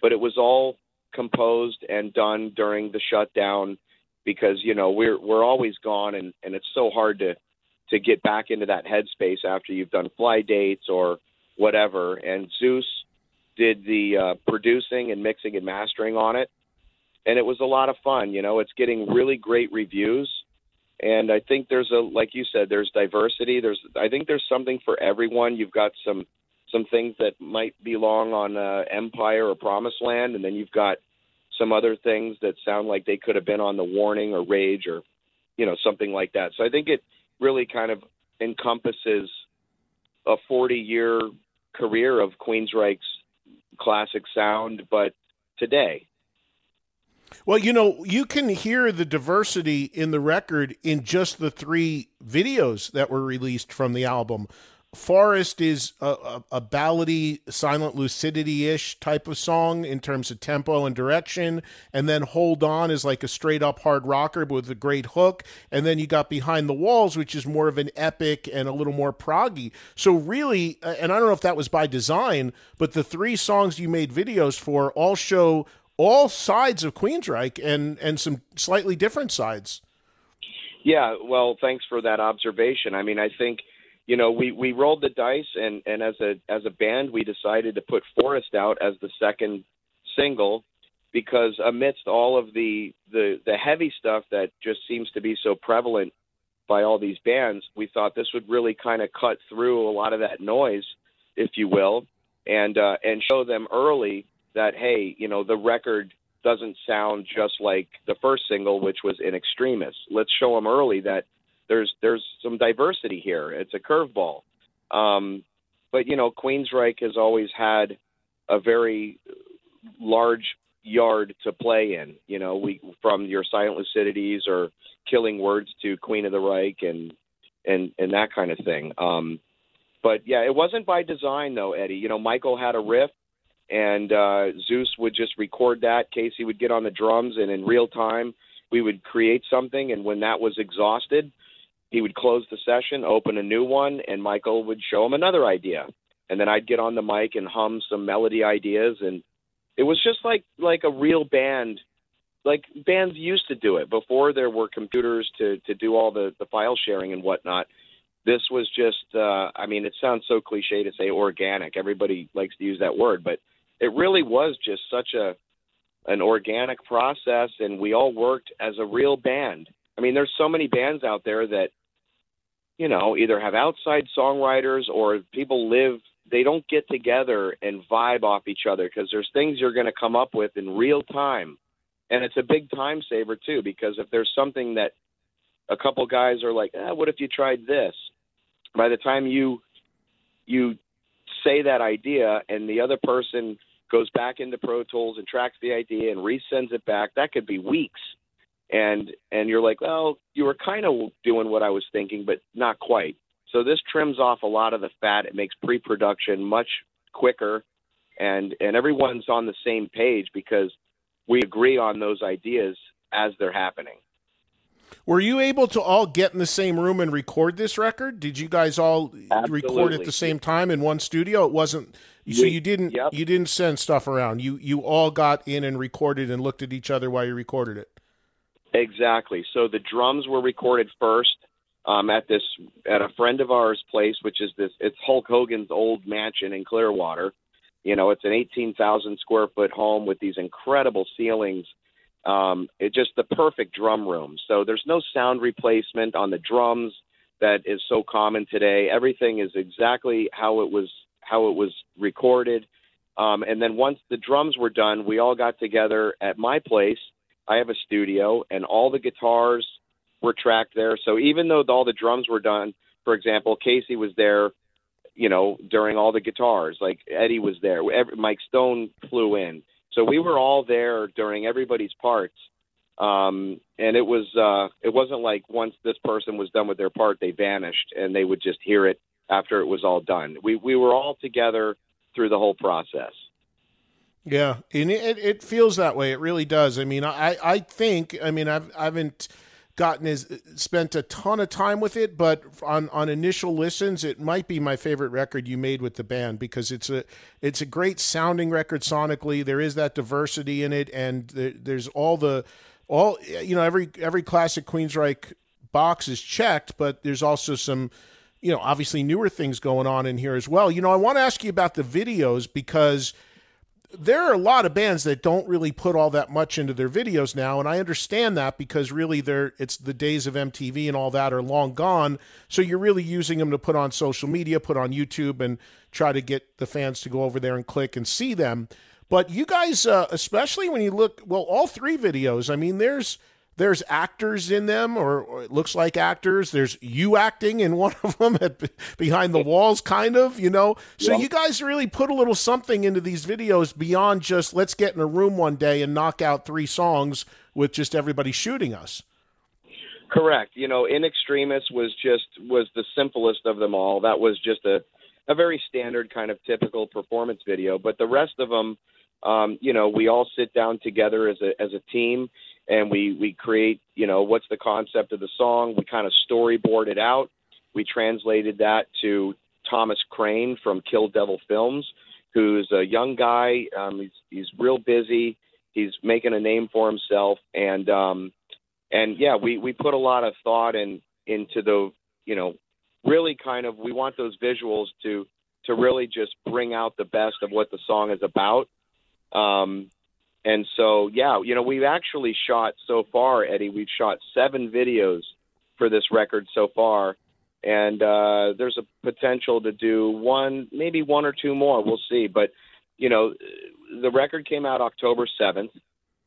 but it was all composed and done during the shutdown because you know we're we're always gone and and it's so hard to to get back into that headspace after you've done fly dates or whatever. And Zeus did the uh, producing and mixing and mastering on it, and it was a lot of fun. You know, it's getting really great reviews, and I think there's a like you said, there's diversity. There's I think there's something for everyone. You've got some some things that might belong on uh, Empire or Promised Land, and then you've got some other things that sound like they could have been on the Warning or Rage or you know something like that. So I think it really kind of encompasses a 40 year career of Queensrÿche's classic sound, but today. Well, you know, you can hear the diversity in the record in just the three videos that were released from the album. Forest is a, a, a ballady, silent lucidity ish type of song in terms of tempo and direction. And then Hold On is like a straight up hard rocker with a great hook. And then you got Behind the Walls, which is more of an epic and a little more proggy. So, really, uh, and I don't know if that was by design, but the three songs you made videos for all show all sides of Queensrÿche and, and some slightly different sides. Yeah, well, thanks for that observation. I mean, I think you know, we we rolled the dice, and and as a as a band, we decided to put Forest out as the second single because amidst all of the the the heavy stuff that just seems to be so prevalent by all these bands, we thought this would really kind of cut through a lot of that noise, if you will, and uh, and show them early that hey, you know, the record doesn't sound just like the first single, which was in extremis. Let's show them early that there's there's some diversity here. It's a curveball. Um, but you know, Queensrÿche has always had a very large yard to play in. You know, we from your silent lucidities or killing words to Queen of the Reich and and and that kind of thing. Um, but yeah, it wasn't by design though, Eddie. You know, Michael had a riff and uh, Zeus would just record that. Casey would get on the drums, and in real time, we would create something. And when that was exhausted, he would close the session, open a new one, and Michael would show him another idea. And then I'd get on the mic and hum some melody ideas and it was just like like a real band like bands used to do it before there were computers to to do all the the file sharing and whatnot this was just uh i mean it sounds so cliche to say organic everybody likes to use that word but it really was just such a an organic process and we all worked as a real band I mean, there's so many bands out there that, you know, either have outside songwriters or people live, they don't get together and vibe off each other because there's things you're going to come up with in real time. And it's a big time saver, too, because if there's something that a couple guys are like, eh, what if you tried this? By the time you you say that idea and the other person goes back into Pro Tools and tracks the idea and resends it back, that could be weeks and and you're like, well, you were kind of doing what I was thinking, but not quite. So this trims off a lot of the fat. It makes pre-production much quicker, and and everyone's on the same page because we agree on those ideas as they're happening. Were you able to all get in the same room and record this record? Did you guys all Absolutely. record at the same time in one studio? It wasn't so you didn't yep. you didn't send stuff around. You you all got in and recorded and looked at each other while you recorded it. Exactly. So the drums were recorded first um, at this at a friend of ours' place, which is this. It's Hulk Hogan's old mansion in Clearwater. You know, it's an 18,000 square foot home with these incredible ceilings. Um, it just the perfect drum room. So there's no sound replacement on the drums that is so common today. Everything is exactly how it was how it was recorded. Um, and then once the drums were done, we all got together at my place I have a studio, and all the guitars were tracked there. So even though all the drums were done, for example, Casey was there, you know, during all the guitars. Like Eddie was there. Every, Mike Stone flew in. So we were all there during everybody's parts. Um, and it was uh, it wasn't like once this person was done with their part, they vanished and they would just hear it after it was all done. We we were all together through the whole process. Yeah, and it, it feels that way. It really does. I mean, I, I think, I mean, I've, I haven't gotten as spent a ton of time with it, but on, on initial listens, it might be my favorite record you made with the band because it's a it's a great sounding record sonically. There is that diversity in it, and there's all the all you know every every classic Queensrÿche box is checked, but there's also some you know obviously newer things going on in here as well. You know, I want to ask you about the videos because there are a lot of bands that don't really put all that much into their videos now and I understand that because really they're it's the days of MTV and all that are long gone so you're really using them to put on social media put on YouTube and try to get the fans to go over there and click and see them. But you guys uh, especially when you look well all three videos I mean there's there's actors in them, or, or, it looks like actors. There's you acting in *laughs* one of them at behind the walls, kind of, you know. So yeah. you guys really put a little something into these videos beyond just let's get in a room one day and knock out three songs with just everybody shooting us. Correct. You know, In Extremis was just was the simplest of them all. That was just a a very standard kind of typical performance video. But the rest of them, um, you know, we all sit down together as a as a team and we we create you know what's the concept of the song. We kind of storyboard it out. We translated that to thomas crane from kill devil films who's a young guy. Um he's he's real busy. He's making a name for himself. And um and yeah we we put a lot of thought in into the you know really kind of we want those visuals to to really just bring out the best of what the song is about. Um and so, yeah, you know, we've actually shot so far, Eddie, we've shot seven videos for this record so far. And uh, there's a potential to do one, maybe one or two more. We'll see. But, you know, the record came out October 7th.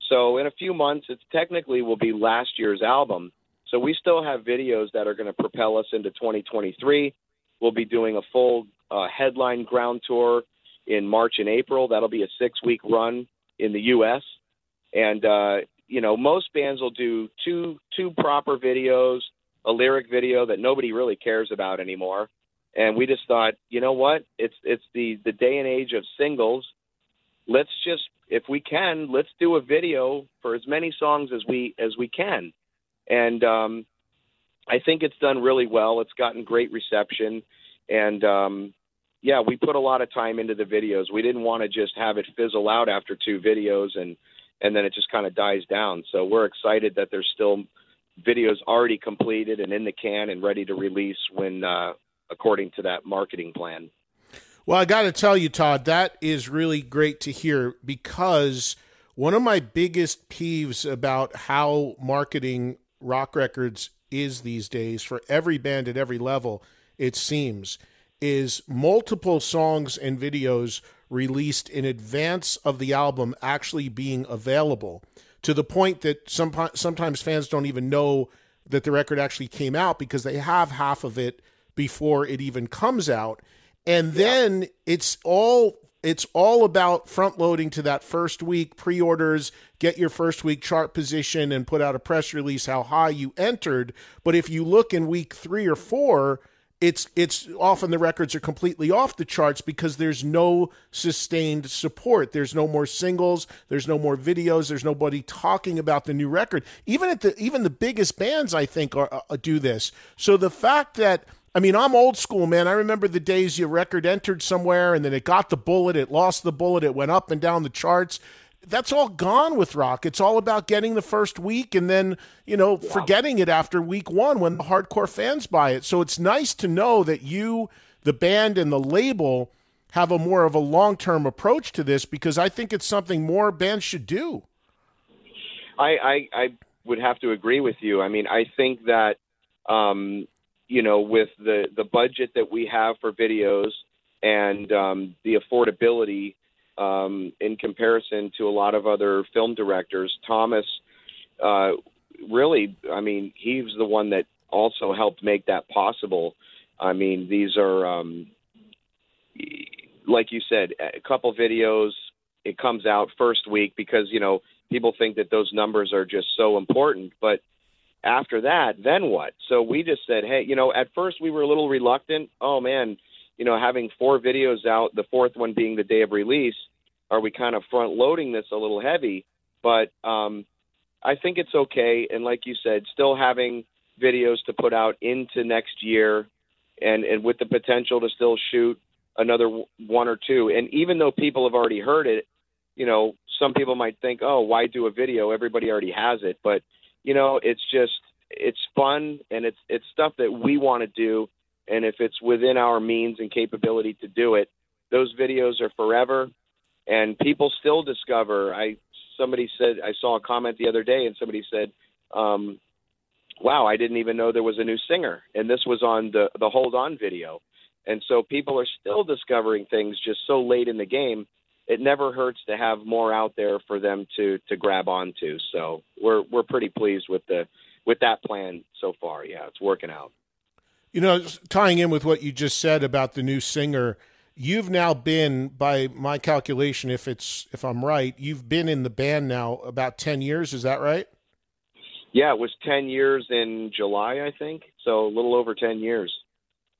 So in a few months, it technically will be last year's album. So we still have videos that are going to propel us into 2023. We'll be doing a full uh, headline ground tour in March and April. That'll be a six week run in the U.S. And uh, you know, most bands will do two two proper videos, a lyric video that nobody really cares about anymore. And we just thought, you know what? It's it's the the day and age of singles. Let's just, if we can, let's do a video for as many songs as we as we can. And um, I think it's done really well. It's gotten great reception, and um, yeah, we put a lot of time into the videos. We didn't want to just have it fizzle out after two videos and and then it just kind of dies down. So we're excited that there's still videos already completed and in the can and ready to release when uh, according to that marketing plan. Well, I got to tell you, Todd, that is really great to hear because one of my biggest peeves about how marketing rock records is these days for every band at every level, it seems, is multiple songs and videos released in advance of the album actually being available to the point that some, sometimes fans don't even know that the record actually came out because they have half of it before it even comes out and then yeah. it's all it's all about front loading to that first week pre-orders get your first week chart position and put out a press release how high you entered but if you look in week 3 or 4 it's it's often the records are completely off the charts because there's no sustained support. There's no more singles, there's no more videos, there's nobody talking about the new record. Even at the even the biggest bands I think are uh, do this. So the fact that I mean, I'm old school, man. I remember the days your record entered somewhere and then it got the bullet, it lost the bullet, it went up and down the charts that's all gone with rock. It's all about getting the first week and then, you know, yeah. forgetting it after week one when the hardcore fans buy it. So it's nice to know that you, the band, and the label have a more of a long term approach to this because I think it's something more bands should do. I, I, I would have to agree with you. I mean, I think that, um, you know, with the, the budget that we have for videos and um, the affordability um, in comparison to a lot of other film directors. Thomas, uh, really, I mean, he's the one that also helped make that possible. I mean, these are, um, like you said, a couple videos. It comes out first week because you know people think that those numbers are just so important, but after that, then what? So we just said, hey, you know, at first we were a little reluctant. Oh man, you know, having four videos out, the fourth one being the day of release, are we kind of front loading this a little heavy? But um, I think it's okay. And like you said, still having videos to put out into next year, and and with the potential to still shoot another one or two. And even though people have already heard it, you know, some people might think, oh, why do a video? Everybody already has it. But you know, it's just it's fun and it's it's stuff that we want to do. And if it's within our means and capability to do it, those videos are forever. And people still discover. I somebody said I saw a comment the other day, and somebody said, um, "Wow, I didn't even know there was a new singer." And this was on the the Hold On video. And so people are still discovering things just so late in the game it never hurts to have more out there for them to to grab onto. So we're we're pretty pleased with the with that plan so far. Yeah, it's working out. You know, tying in with what you just said about the new singer, you've now been by my calculation if it's if I'm right, you've been in the band now about 10 years, is that right? Yeah, it was 10 years in July, I think. So a little over 10 years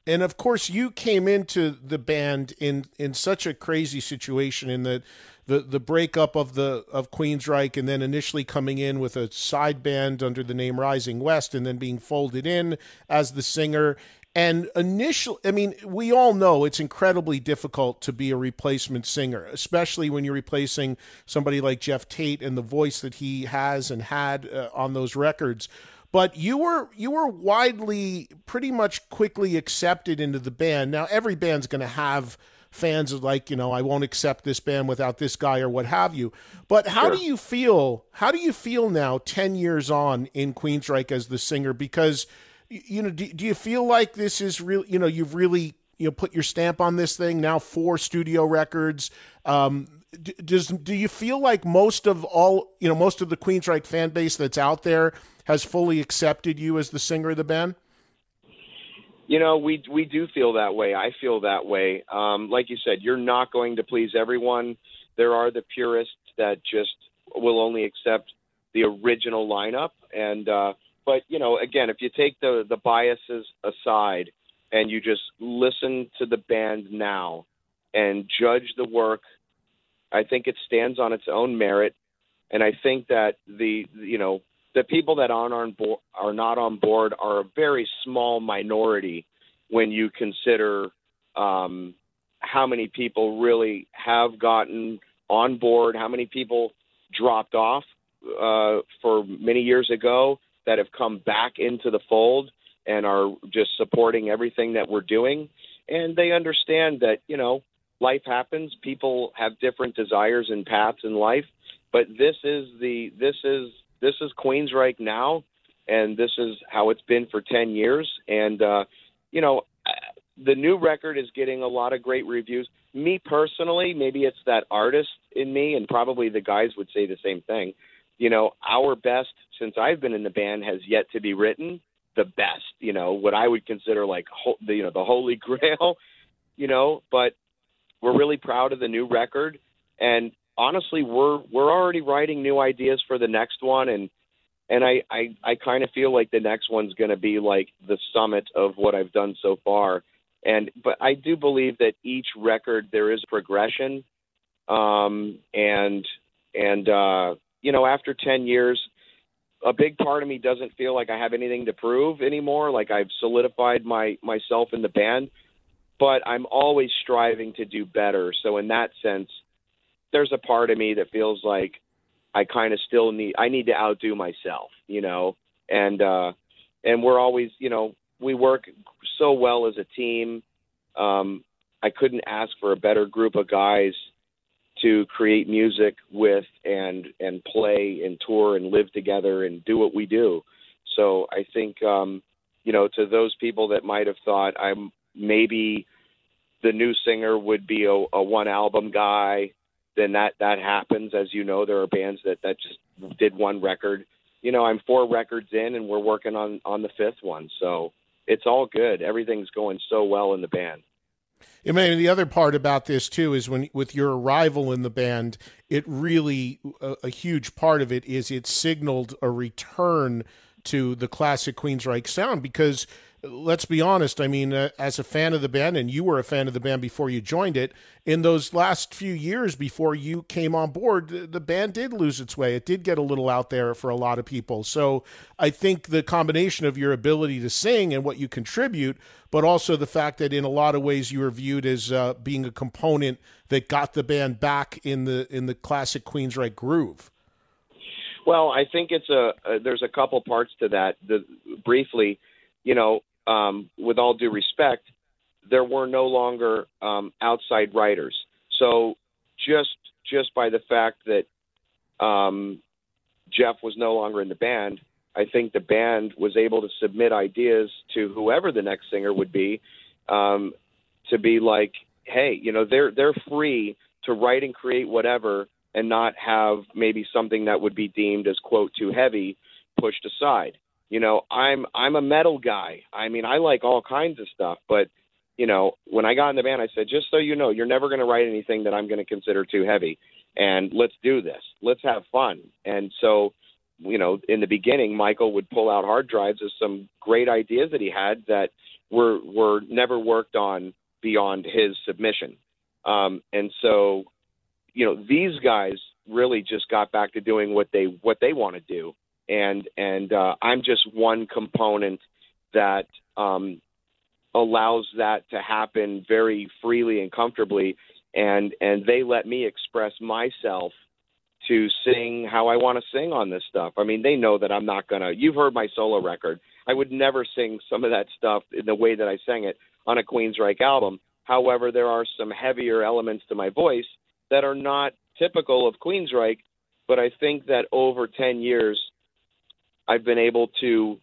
and of course you came into the band in in such a crazy situation in the the the breakup of the of Queensrÿche and then initially coming in with a side band under the name Rising West and then being folded in as the singer and initial I mean we all know it's incredibly difficult to be a replacement singer especially when you're replacing somebody like Geoff Tate and the voice that he has and had uh, on those records but you were you were widely pretty much quickly accepted into the band. Now every band's going to have fans are like you know I won't accept this band without this guy or what have you. But how sure. do you feel? How do you feel now, ten years on in Queensrÿche as the singer? Because you know, do, do you feel like this is real? You know, you've really you know put your stamp on this thing now. Four studio records. Um, does do you feel like most of all you know most of the Queensrÿche fan base that's out there has fully accepted you as the singer of the band? You know, we we do feel that way. I feel that way. Um, like you said, you're not going to please everyone. There are the purists that just will only accept the original lineup, and uh, but you know, again, if you take the the biases aside and you just listen to the band now and judge the work, I think it stands on its own merit, and I think that the you know the people that aren't on board are not on board are a very small minority when you consider um, how many people really have gotten on board, how many people dropped off uh, for many years ago that have come back into the fold and are just supporting everything that we're doing. And they understand that, you know, life happens. People have different desires and paths in life, but this is the this is this is Queensrÿche now, and this is how it's been for ten years. And uh, you know, the new record is getting a lot of great reviews. Me personally, maybe it's that artist in me, and probably the guys would say the same thing. You know, our best since I've been in the band has yet to be written. The best, you know, what I would consider like the you know the holy *laughs* grail, you know. But we're really proud of the new record, and honestly, we're we're already writing new ideas for the next one, and and I I, I kind of feel like the next one's going to be like the summit of what I've done so far. And but I do believe that each record there is progression, um, and and uh, you know after ten years, a big part of me doesn't feel like I have anything to prove anymore. Like I've solidified my myself in the band, but I'm always striving to do better. So in that sense, there's a part of me that feels like I kind of still need I need to outdo myself, you know, and uh, and we're always, you know, we work so well as a team. Um, I couldn't ask for a better group of guys to create music with and and play and tour and live together and do what we do. So I think um, you know to those people that might have thought I'm maybe the new singer would be a, a one album guy then that that happens. As you know, there are bands that that just did one record. You know, I'm four records in, and we're working on on the fifth one. So it's all good. Everything's going so well in the band. I mean, the other part about this too is when with your arrival in the band, it really a, a huge part of it is it signaled a return to the classic Queensrÿche sound because let's be honest. I mean, uh, as a fan of the band, and you were a fan of the band before you joined it, in those last few years before you came on board, the, the band did lose its way. It did get a little out there for a lot of people. So I think the combination of your ability to sing and what you contribute, but also the fact that in a lot of ways you were viewed as uh, being a component that got the band back in the in the classic Queensrÿche groove. Well, I think it's a, a there's a couple parts to that. The, briefly, you know, um, with all due respect, there were no longer um, outside writers. So just just by the fact that um, Jeff was no longer in the band, I think the band was able to submit ideas to whoever the next singer would be, um, to be like, hey, you know, they're they're free to write and create whatever, and not have maybe something that would be deemed as quote too heavy pushed aside. You know, I'm I'm a metal guy. I mean, I like all kinds of stuff, but you know, when I got in the band, I said, just so you know, you're never going to write anything that I'm going to consider too heavy, and let's do this. Let's have fun. And so, you know, in the beginning, Michael would pull out hard drives of some great ideas that he had that were were never worked on beyond his submission. Um, and so, you know, these guys really just got back to doing what they what they want to do, and and uh, I'm just one component that um, allows that to happen very freely and comfortably, and and they let me express myself to sing how I want to sing on this stuff. I mean, they know that I'm not gonna. You've heard my solo record. I would never sing some of that stuff in the way that I sang it on a Queensrÿche album. However, there are some heavier elements to my voice that are not typical of Queensrÿche, but I think that over 10 years, I've been able to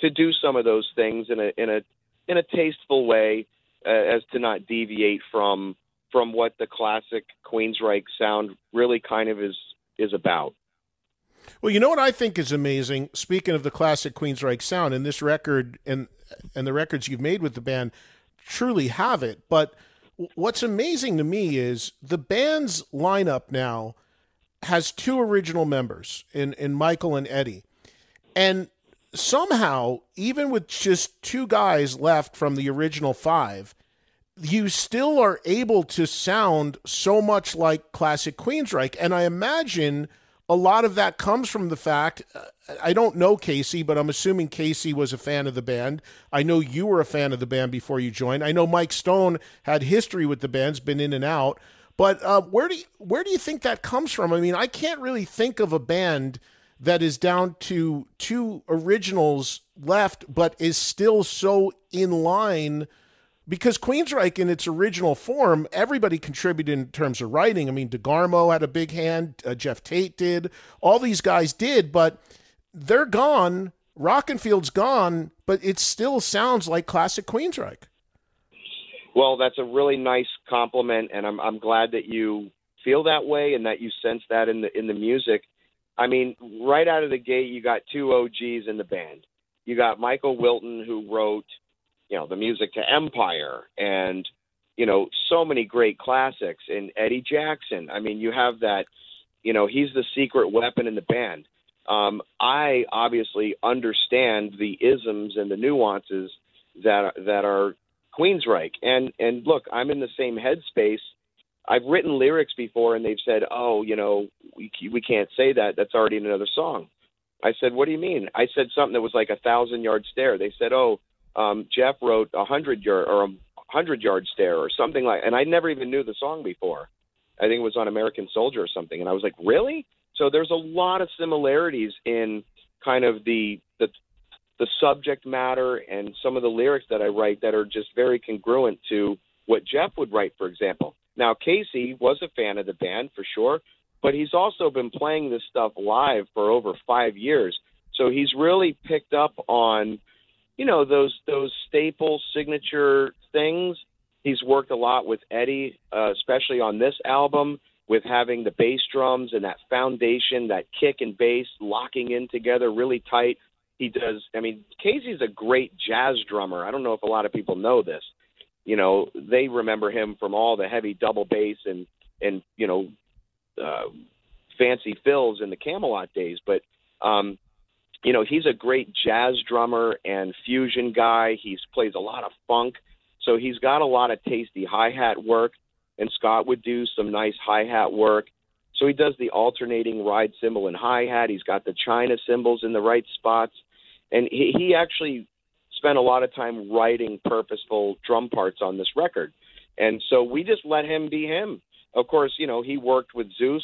to do some of those things in a in a in a tasteful way, uh, as to not deviate from from what the classic Queensrÿche sound really kind of is is about. Well, you know what I think is amazing. Speaking of the classic Queensrÿche sound, and this record and and the records you've made with the band truly have it. But what's amazing to me is the band's lineup now has two original members in in Michael and Eddie, and somehow, even with just two guys left from the original five, you still are able to sound so much like classic Queensrÿche. And I imagine a lot of that comes from the fact uh, I don't know Casey, but I'm assuming Casey was a fan of the band. I know you were a fan of the band before you joined. I know Mike Stone had history with the band's been in and out. But uh, where do you, where do you think that comes from? I mean, I can't really think of a band that is down to two originals left, but is still so in line because Queensrÿche in its original form, everybody contributed in terms of writing. I mean, DeGarmo had a big hand, uh, Geoff Tate did, all these guys did, but they're gone. Rockenfield's gone, but it still sounds like classic Queensrÿche. Well, that's a really nice compliment, and I'm I'm glad that you feel that way and that you sense that in the in the music. I mean, right out of the gate, you got two OGs in the band. You got Michael Wilton, who wrote, you know, the music to Empire, and you know, so many great classics. And Eddie Jackson. I mean, you have that. You know, he's the secret weapon in the band. Um, I obviously understand the isms and the nuances that that are Queensrÿche, and and look, I'm in the same headspace I've written lyrics before, and they've said, "Oh, you know, we we can't say that. That's already in another song." I said, "What do you mean?" I said something that was like a thousand yard stare. They said, "Oh, um, Geoff wrote a hundred yard or a hundred yard stare or something like," and I never even knew the song before. I think it was on American Soldier or something, and I was like, "Really?" So there's a lot of similarities in kind of the the the subject matter and some of the lyrics that I write that are just very congruent to what Geoff would write, for example. Now, Casey was a fan of the band for sure, but he's also been playing this stuff live for over five years. So he's really picked up on, you know, those those staple signature things. He's worked a lot with Eddie, uh, especially on this album, with having the bass drums and that foundation, that kick and bass locking in together really tight. He does. I mean, Casey's a great jazz drummer. I don't know if a lot of people know this you know, they remember him from all the heavy double bass and and you know, uh, fancy fills in the Kamelot days. But um, you know, he's a great jazz drummer and fusion guy. He plays a lot of funk, so he's got a lot of tasty hi hat work. And Scott would do some nice hi hat work. So he does the alternating ride cymbal and hi hat. He's got the China cymbals in the right spots, and he, he actually spent a lot of time writing purposeful drum parts on this record. And so we just let him be him. Of course, you know, he worked with Zeuss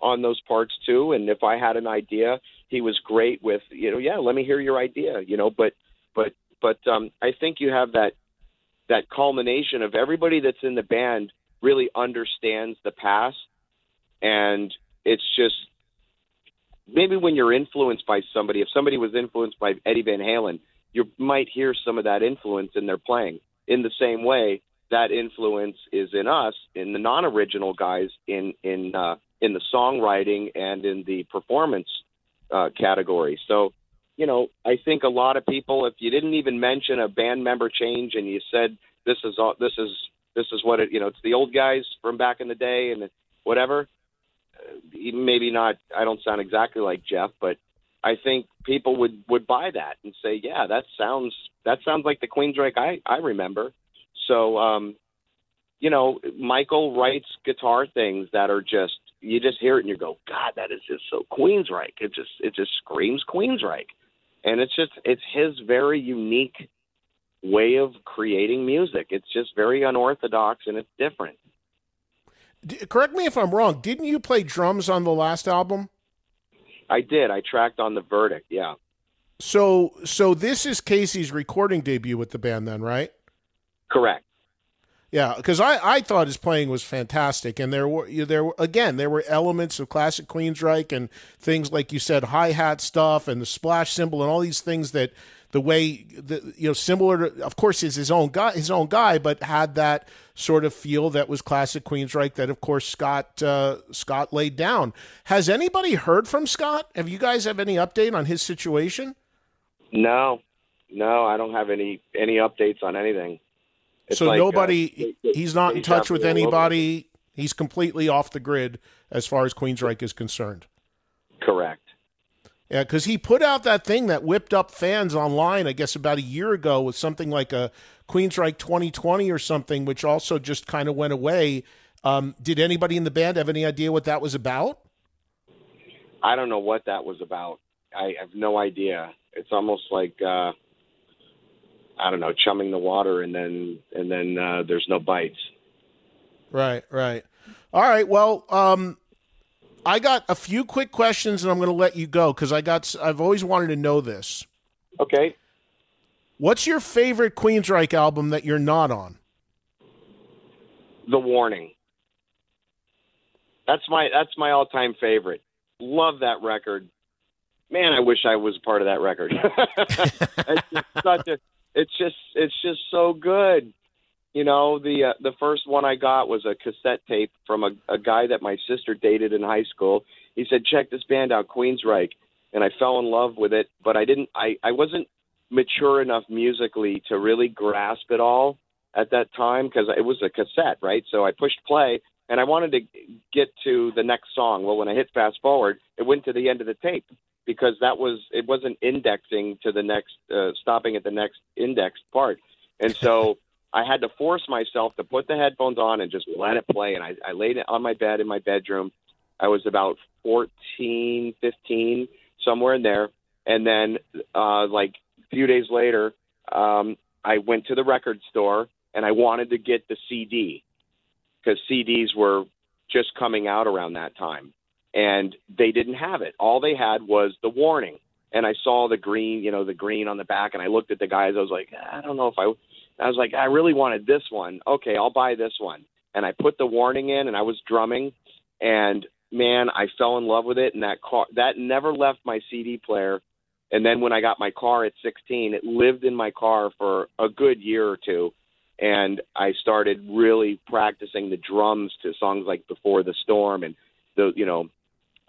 on those parts too. And if I had an idea, he was great with, you know, yeah, let me hear your idea, you know, but, but, but, um, I think you have that, that culmination of everybody that's in the band really understands the past. And it's just, maybe when you're influenced by somebody, if somebody was influenced by Eddie Van Halen, you might hear some of that influence in their playing. In the same way, that influence is in us, in the non-original guys, in in uh, in the songwriting and in the performance uh, category. So, you know, I think a lot of people, if you didn't even mention a band member change and you said this is all, this is this is what it, you know, it's the old guys from back in the day and whatever. uh, Maybe not. I don't sound exactly like Geoff, but I think people would would buy that and say, yeah, that sounds that sounds like the Queensrÿche I I remember. So, um, you know, Michael writes guitar things that are just you just hear it and you go, God, that is just so Queensrÿche. It just it just screams Queensrÿche, and it's just it's his very unique way of creating music. It's just very unorthodox and it's different. D- correct me if I'm wrong. Didn't you play drums on the last album? I did. I tracked on the verdict. Yeah. So, so this is Casey's recording debut with the band, then, right? Correct. Yeah, because I, I thought his playing was fantastic, and there were you- there were, again there were elements of classic Queensrÿche and things like you said hi hat stuff and the splash cymbal and all these things that the way the you know similar to of course is his own guy his own guy but had that sort of feel that was classic Queensrÿche that of course Scott uh, Scott laid down. Has anybody heard from Scott? Have you guys have any update on his situation? No, no, I don't have any any updates on anything. It's so like, uh, nobody they- he's not in touch with me all over. anybody he's completely off the grid as far as queensrÿche is concerned Correct. Yeah because he put out that thing that whipped up fans online i guess about a year ago with something like a queensrÿche 2020 or something which also just kind of went away um, did anybody in the band have any idea what that was about I don't know what that was about. I have no idea. It's almost like uh I don't know, chumming the water and then and then uh there's no bites. Right, right. All right. Well, um, I got a few quick questions, and I'm going to let you go because I got. I've always wanted to know this. Okay. What's your favorite Queensrÿche album that you're not on? The warning. That's my that's my all time favorite. Love that record. Man, I wish I was part of that record. *laughs* it's just such a it's just it's just so good. You know, the uh, the first one I got was a cassette tape from a, a guy that my sister dated in high school. He said, "Check this band out, Queensrÿche," and I fell in love with it. But I didn't. I I wasn't mature enough musically to really grasp it all at that time because it was a cassette, right? So I pushed play and I wanted to get to the next song. Well, when I hit fast forward, it went to the end of the tape because that was it wasn't indexing to the next, uh, stopping at the next indexed part, and so. I had to force myself to put the headphones on and just let it play. And I, I laid it on my bed in my bedroom. I was about 14, 15, somewhere in there. And then, uh, like a few days later, um, I went to the record store and I wanted to get the CD because CDs were just coming out around that time. And they didn't have it. All they had was the warning. And I saw the green, you know, the green on the back. And I looked at the guys. I was like, I don't know if I. I was like, I really wanted this one. Okay, I'll buy this one. And I put the warning in, and I was drumming, and man, I fell in love with it. And that car, that never left my CD player. And then when I got my car at 16, it lived in my car for a good year or two. And I started really practicing the drums to songs like Before the Storm and the, you know,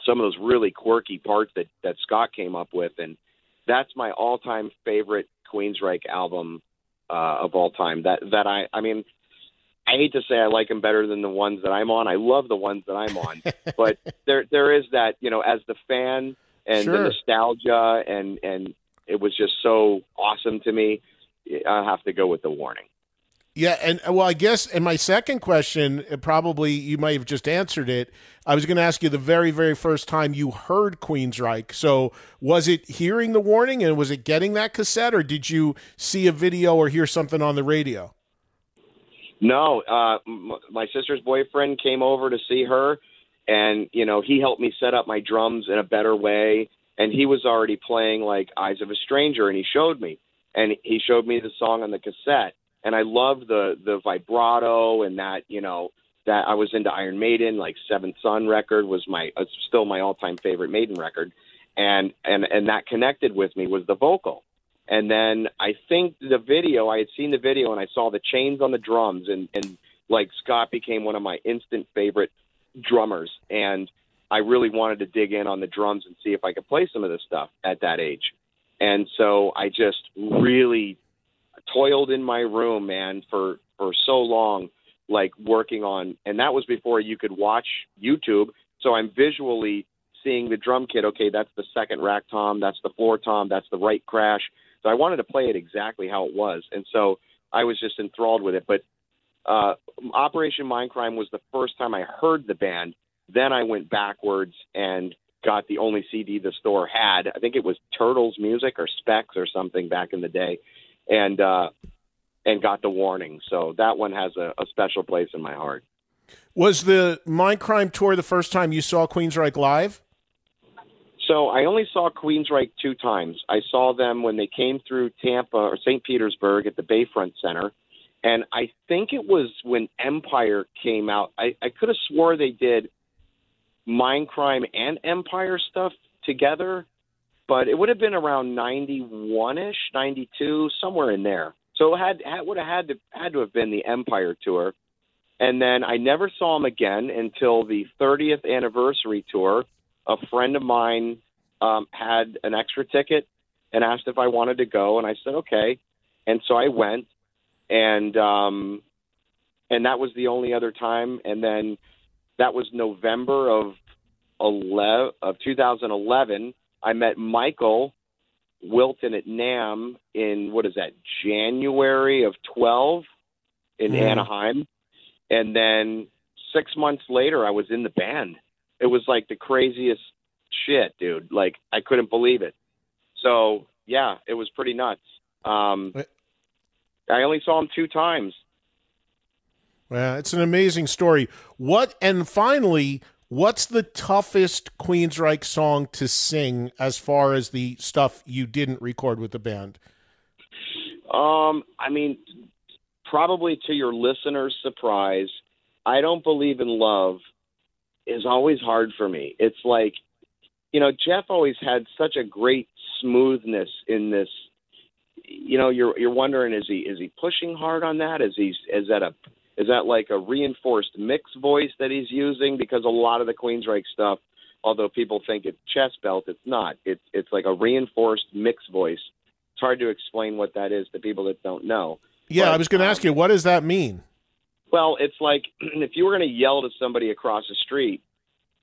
some of those really quirky parts that that Scott came up with. And that's my all-time favorite Queensrÿche album uh, of all time. That that I I mean, I hate to say I like them better than the ones that I'm on. I love the ones that I'm on, *laughs* but there there is that you know as the fan and Sure. the nostalgia and and it was just so awesome to me. I have to go with the warning. Yeah, and well, I guess, and my second question, uh, probably you might have just answered it. I was going to ask you the very, very first time you heard Queensrÿche. So, was it hearing the warning, and was it getting that cassette, or did you see a video or hear something on the radio? No, uh, m- my sister's boyfriend came over to see her, and you know he helped me set up my drums in a better way. And he was already playing like "Eyes of a Stranger," and he showed me, and he showed me the song on the cassette, and I loved the the vibrato and that you know that I was into Iron Maiden, like Seventh Son record was my uh, still my all time favorite Maiden record, and and and that connected with me was the vocal. And then I think the video, I had seen the video and I saw the chains on the drums and, and like Scott became one of my instant favorite drummers. And I really wanted to dig in on the drums and see if I could play some of this stuff at that age. And so I just really toiled in my room, man, for, for so long, like working on, and that was before you could watch YouTube. So I'm visually seeing the drum kit. Okay, that's the second rack tom, that's the floor tom, that's the right crash. So I wanted to play it exactly how it was, and so I was just enthralled with it. But uh, Operation Mindcrime was the first time I heard the band. Then I went backwards and got the only CD the store had. I think it was Turtles Music or Specs or something back in the day, and uh, and got the warning. So that one has a, a special place in my heart. Was the Mind Crime tour the first time you saw Queensrÿche live? So I only saw Queensrÿche two times. I saw them when they came through Tampa or St. Petersburg at the Bayfront Center, and I think it was when Empire came out. I, I could have swore they did Mindcrime and Empire stuff together, but it would have been around ninety one ish, ninety two, somewhere in there. So it had, had would have had to had to have been the Empire tour, and then I never saw them again until the 30th anniversary tour a friend of mine um, had an extra ticket and asked if I wanted to go, and I said okay, and so I went, and um, and that was the only other time, and then that was November of 11 of 2011. I met Michael Wilton at NAMM in what is that January of 12 in Mhm. Anaheim, and then six months later I was in the band it was like the craziest shit, dude. Like I couldn't believe it. So yeah, it was pretty nuts. Um, I only saw him two times. Yeah, it's an amazing story. What and finally, what's the toughest Queensrÿche song to sing as far as the stuff you didn't record with the band? Um, I mean, probably to your listeners' surprise, I don't believe in love is always hard for me. It's like, you know, Geoff always had such a great smoothness in this. You know, you're you're wondering is he is he pushing hard on that? Is he is that a is that like a reinforced mix voice that he's using? Because a lot of the Queensrÿche stuff, although people think it's chest belt, it's not. It's it's like a reinforced mix voice. It's hard to explain what that is to people that don't know. Yeah, But, I was going to um, ask you, what does that mean? well, it's like *clears throat* if you were going to yell to somebody across the street,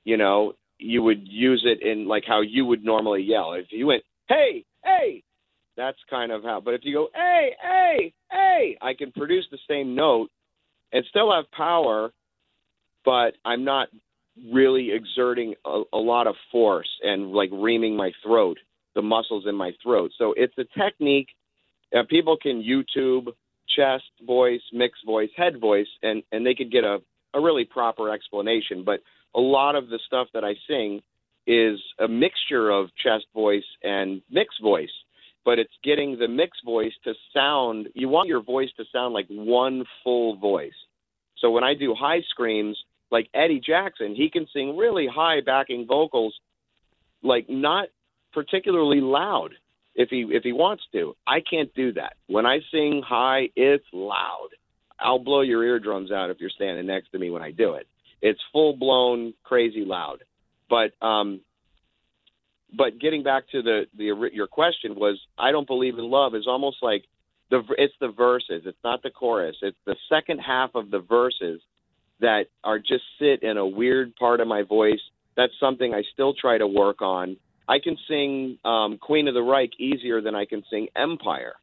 you know, you would use it in like how you would normally yell. If you went, "Hey, hey," that's kind of how. But if you go, "Hey, hey, hey," I can produce the same note and still have power, but I'm not really exerting a, a lot of force and like reaming my throat, the muscles in my throat. So it's a technique. Uh, people can YouTube chest voice, mixed voice, head voice, and and they could get a a really proper explanation. But a lot of the stuff that I sing is a mixture of chest voice and mixed voice. But it's getting the mixed voice to sound. You want your voice to sound like one full voice. So when I do high screams, like Eddie Jackson, he can sing really high backing vocals, like not particularly loud if he if he wants to. I can't do that. When I sing high, it's loud. I'll blow your eardrums out if you're standing next to me when I do it. It's full blown crazy loud. But um but getting back to the the your question was I don't believe in love is almost like the it's the verses. It's not the chorus. It's the second half of the verses that are just sit in a weird part of my voice. That's something I still try to work on. I can sing um, Queen of the Reich easier than I can sing Empire,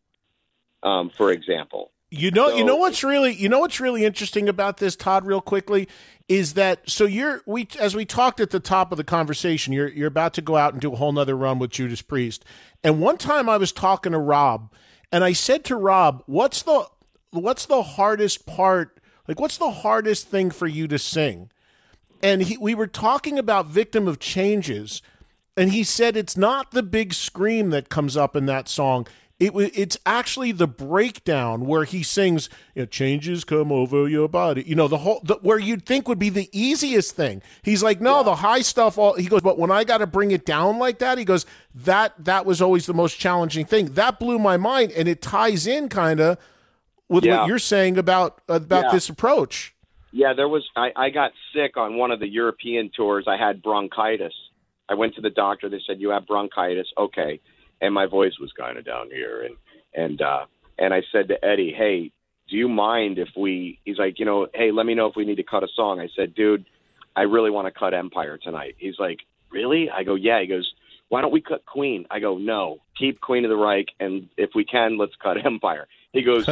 um, for example. You know, So- you know what's really, you know what's really interesting about this, Todd. Real quickly, is that so you're we as we talked at the top of the conversation, you're you're about to go out and do a whole nother run with Judas Priest. And one time I was talking to Rob, and I said to Rob, "What's the what's the hardest part? Like, what's the hardest thing for you to sing?" And he, we were talking about "Victim of Changes." and he said it's not the big scream that comes up in that song. It it's actually the breakdown where he sings, you know, "Changes come over your body." You know, the whole the, where you'd think would be the easiest thing. He's like, "No, the high stuff." All he goes, but when I got to bring it down like that, he goes, "That that was always the most challenging thing." That blew my mind, and it ties in kind of with Yeah. what you're saying about uh, about Yeah. this approach. Yeah, there was. I, I got sick on one of the European tours. I had bronchitis. I went to the doctor. They said you have bronchitis. Okay, and my voice was kind of down here, and and uh, and I said to Eddie, "Hey, do you mind if we?" He's like, "You know, hey, let me know if we need to cut a song." I said, "Dude, I really want to cut Empire tonight." He's like, "Really?" I go, "Yeah." He goes, "Why don't we cut Queen?" I go, "No, keep Queen of the Reich, and if we can, let's cut *laughs* Empire." He goes.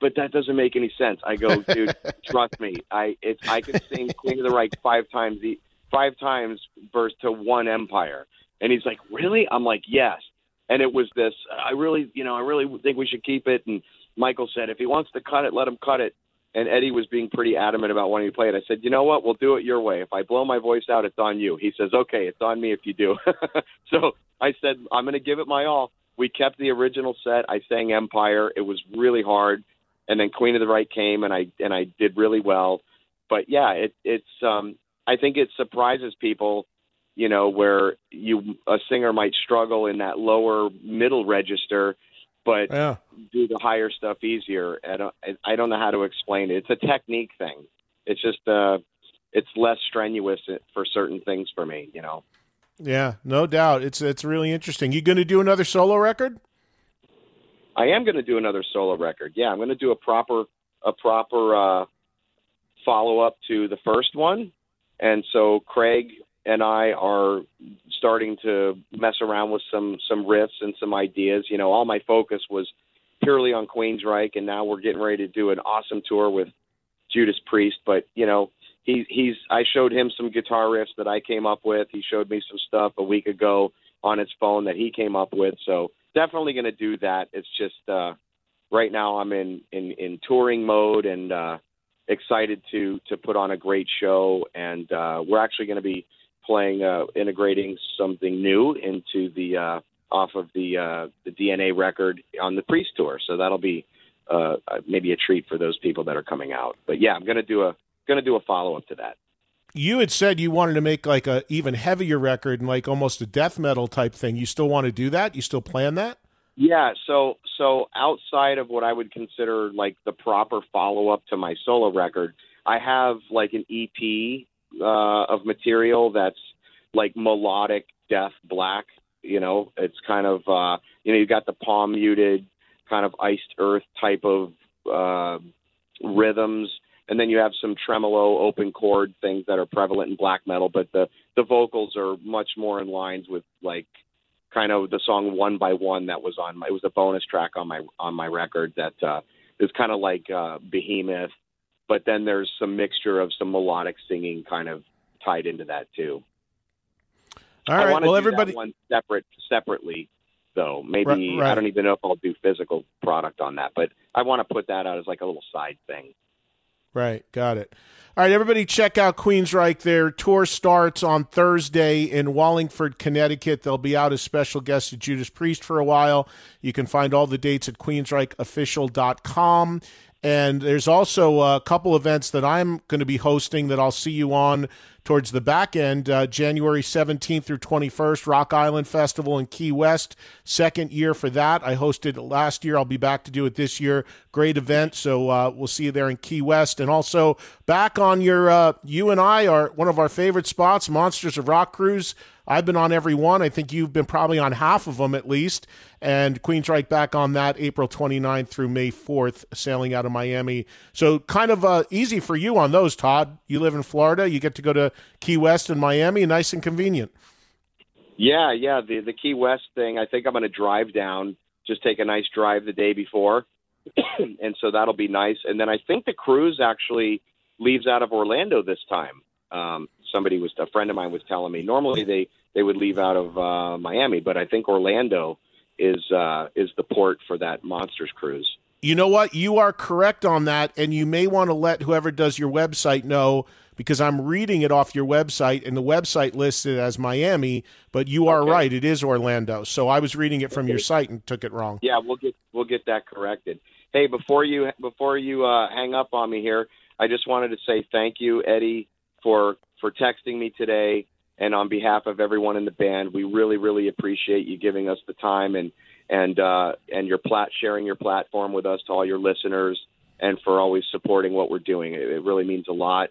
But that doesn't make any sense. I go, *laughs* dude, trust me. I it's I can sing Queen of the Reich five times the five times verse to one Empire. And he's like, Really? I'm like, Yes. And it was this I really you know, I really think we should keep it and Michael said, if he wants to cut it, let him cut it. And Eddie was being pretty adamant about wanting to play it. I said, you know what? We'll do it your way. If I blow my voice out, it's on you. He says, okay, it's on me if you do. *laughs* so I said, I'm going to give it my all. We kept the original set. I sang Empire. It was really hard. And then Queen of the Reich came, and I and I did really well. But yeah, it, it's um, I think it surprises people, you know, where you a singer might struggle in that lower middle register, but Yeah. do the higher stuff easier. I don't, I- I don't know how to explain it. It's a technique thing. It's just uh, it's less strenuous for certain things for me. You know. Yeah, no doubt. It's it's really interesting. You going to do another solo record? I am going to do another solo record. Yeah, I'm going to do a proper a proper uh, follow up to the first one, and so Craig and I are starting to mess around with some some riffs and some ideas. You know, all my focus was purely on Queensrÿche, and now we're getting ready to do an awesome tour with Judas Priest. But you know, he he's I showed him some guitar riffs that I came up with. He showed me some stuff a week ago on his phone that he came up with. So definitely going to do that. It's just uh, right now I'm in in in touring mode and uh, excited to to put on a great show. And uh, we're actually going to be playing uh, integrating something new into the uh, off of the uh, the DNA record on the Priest tour. So that'll be uh, uh, maybe a treat for those people that are coming out. But yeah, I'm going to do a to do a follow up to that. You had said you wanted to make like a even heavier record and like almost a death metal type thing. You still want to do that? You still plan that? Yeah, so so outside of what I would consider like the proper follow up to my solo record, I have like an EP uh, of material that's like melodic death black. You know, it's kind of uh, you know you got the palm muted kind of iced earth type of uh, rhythms, and then you have some tremolo open chord things that are prevalent in black metal, but the the vocals are much more in lines with like kind of the song one by one that was on my it was a bonus track on my on my record that uh is kind of like uh behemoth but then there's some mixture of some melodic singing kind of tied into that too All I wanna Well, do everybody. that one separate separately though maybe Right, right. i don't even know if i'll do physical product on that but i want to put that out as like a little side thing Right, got it. All right, everybody, check out Queensrÿche. Their tour starts on Thursday in Wallingford, Connecticut. They'll be out as special guests at Judas Priest for a while. You can find all the dates at queensrycheofficial.com. And there's also a couple events that I'm going to be hosting that I'll see you on towards the back end, uh, January 17th through 21st, Rock Island Festival in Key West. Second year for that. I hosted last year. I'll be back to do it this year. Great event. So uh, we'll see you there in Key West. And also back on your, uh, you and I are one of our favorite spots, Monsters of Rock Cruise. I've been on every one. I think you've been probably on half of them at least. And Queensrÿche back on that April 29th through May 4th, sailing out of Miami. So kind of uh, easy for you on those, Todd. You live in Florida. You get to go to Key West and Miami. Nice and convenient. Yeah, yeah. The the Key West thing. I think I'm going to drive down. Just take a nice drive the day before, *clears throat* and so that'll be nice. And then I think the cruise actually leaves out of Orlando this time. Um, somebody was a friend of mine was telling me. Normally they they would leave out of uh, Miami, but I think Orlando is uh, is the port for that Monsters cruise. You know what? You are correct on that, and you may want to let whoever does your website know because I'm reading it off your website, and the website lists it as Miami, but you are Okay. right; it is Orlando. So I was reading it from your site and took it wrong. Yeah, we'll get we'll get that corrected. Hey, before you before you uh, hang up on me here, I just wanted to say thank you, Eddie, for for texting me today, and on behalf of everyone in the band, we really really appreciate you giving us the time and and uh, and your plat sharing your platform with us to all your listeners, and for always supporting what we're doing. It, it really means a lot.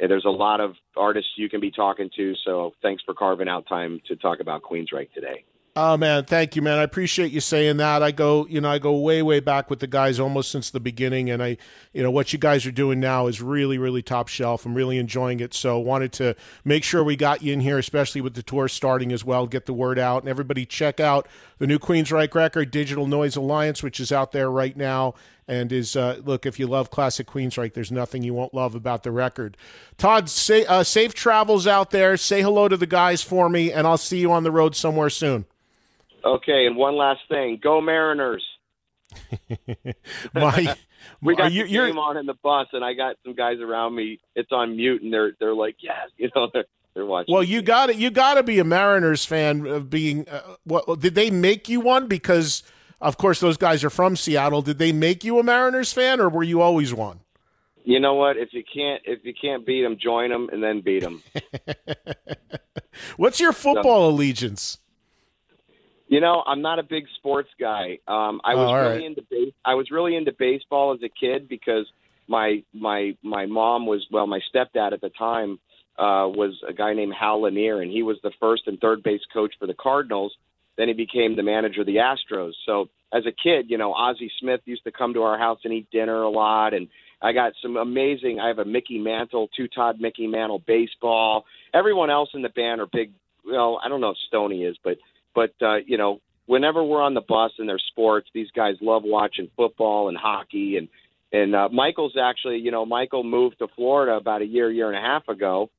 And there's a lot of artists you can be talking to, so thanks for carving out time to talk about Queensrÿche today. Oh man, thank you, man. I appreciate you saying that. I go, you know, I go way, way back with the guys almost since the beginning, and I, you know, what you guys are doing now is really, really top shelf. I'm really enjoying it. So wanted to make sure we got you in here, especially with the tour starting as well. Get the word out, and everybody check out the new Queensrÿche record, Digital Noise Alliance, which is out there right now. And is uh, look if you love classic Queensrÿche, there's nothing you won't love about the record. Todd, say, uh, safe travels out there. Say hello to the guys for me, and I'll see you on the road somewhere soon. Okay, and one last thing: Go Mariners! *laughs* My, *laughs* We got you, the game on in the bus, and I got some guys around me. It's on mute, and they're they're like, yes, *laughs* you know, they're they're watching. well, you got it. You got to be a Mariners fan. Of being, uh, what did they make you one? Because of course those guys are from Seattle. Did they make you a Mariners fan, or were you always one? You know what? If you can't if you can't beat them, join them, and then beat them. What's your football allegiance? You know, I'm not a big sports guy. Um, I Oh, was all really right. into base. I was really into baseball as a kid because my my my mom was well, my stepdad at the time uh, was a guy named Hal Lanier, and he was the first and third base coach for the Cardinals. Then he became the manager of the Astros. So as a kid, you know, Ozzie Smith used to come to our house and eat dinner a lot, and I got some amazing. I have a Mickey Mantle, two Todd Mickey Mantle baseball. Everyone else in the band are big. Well, I don't know if Stony is, but but uh, you know, whenever we're on the bus and there's sports, these guys love watching football and hockey. And and uh, Michael's actually, you know, Michael moved to Florida about a year, year and a half ago.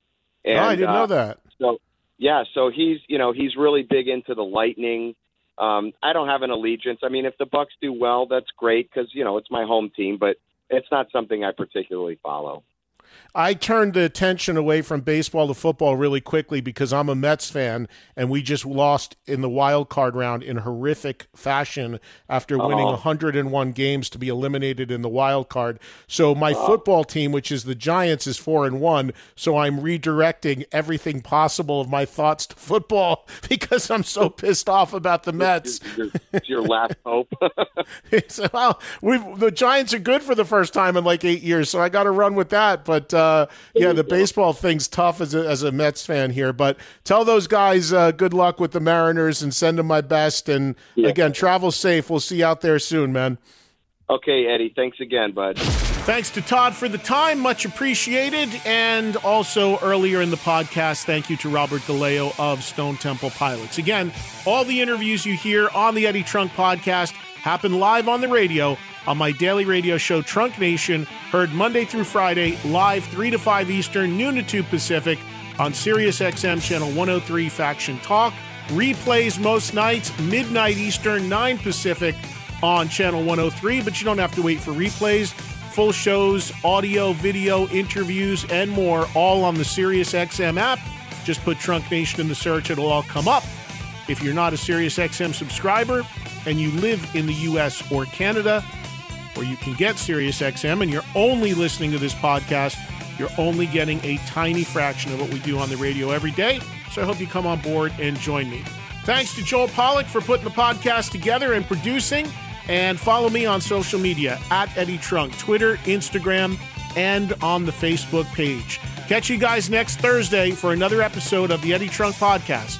And, oh, I didn't uh, know that. So yeah, so he's you know he's really big into the Lightning. Um, I don't have an allegiance. I mean, if the Bucs do well, that's great because you know it's my home team, but it's not something I particularly follow. I turned the attention away from baseball to football really quickly because I'm a Mets fan, and we just lost in the wild card round in horrific fashion after winning uh-huh. Oh. 101 games to be eliminated in the wild card. So my Oh. football team, which is the Giants, is four and one. So I'm redirecting everything possible of my thoughts to football *laughs* because I'm so pissed off about the Mets. Your, it's your last hope. *laughs* so, well, we the Giants are good for the first time in like eight years, so I got to run with that. But uh, yeah, the baseball thing's tough as a, as a Mets fan here. But tell those guys uh, good luck with the Mariners and send them my best. And again, travel safe. We'll see you out there soon, man. okay, Eddie. Thanks again, bud. Thanks to Todd for the time, much appreciated. And also earlier in the podcast, thank you to Robert DeLeo of Stone Temple Pilots. Again, all the interviews you hear on the Eddie Trunk podcast happen live on the radio on my daily radio show, Trunk Nation, heard Monday through Friday, live 3 to 5 Eastern, noon to 2 Pacific on Sirius XM Channel 103 Faction Talk. Replays most nights, midnight Eastern, 9 Pacific on Channel 103, but you don't have to wait for replays. Full shows, audio, video, interviews, and more, all on the SiriusXM app. Just put Trunk Nation in the search, it'll all come up. If you're not a SiriusXM subscriber and you live in the US or Canada, where you can get SiriusXM and you're only listening to this podcast, you're only getting a tiny fraction of what we do on the radio every day. So I hope you come on board and join me. Thanks to Joel Pollock for putting the podcast together and producing. And follow me on social media at Eddie Trunk, Twitter, Instagram, and on the Facebook page. Catch you guys next Thursday for another episode of the Eddie Trunk Podcast.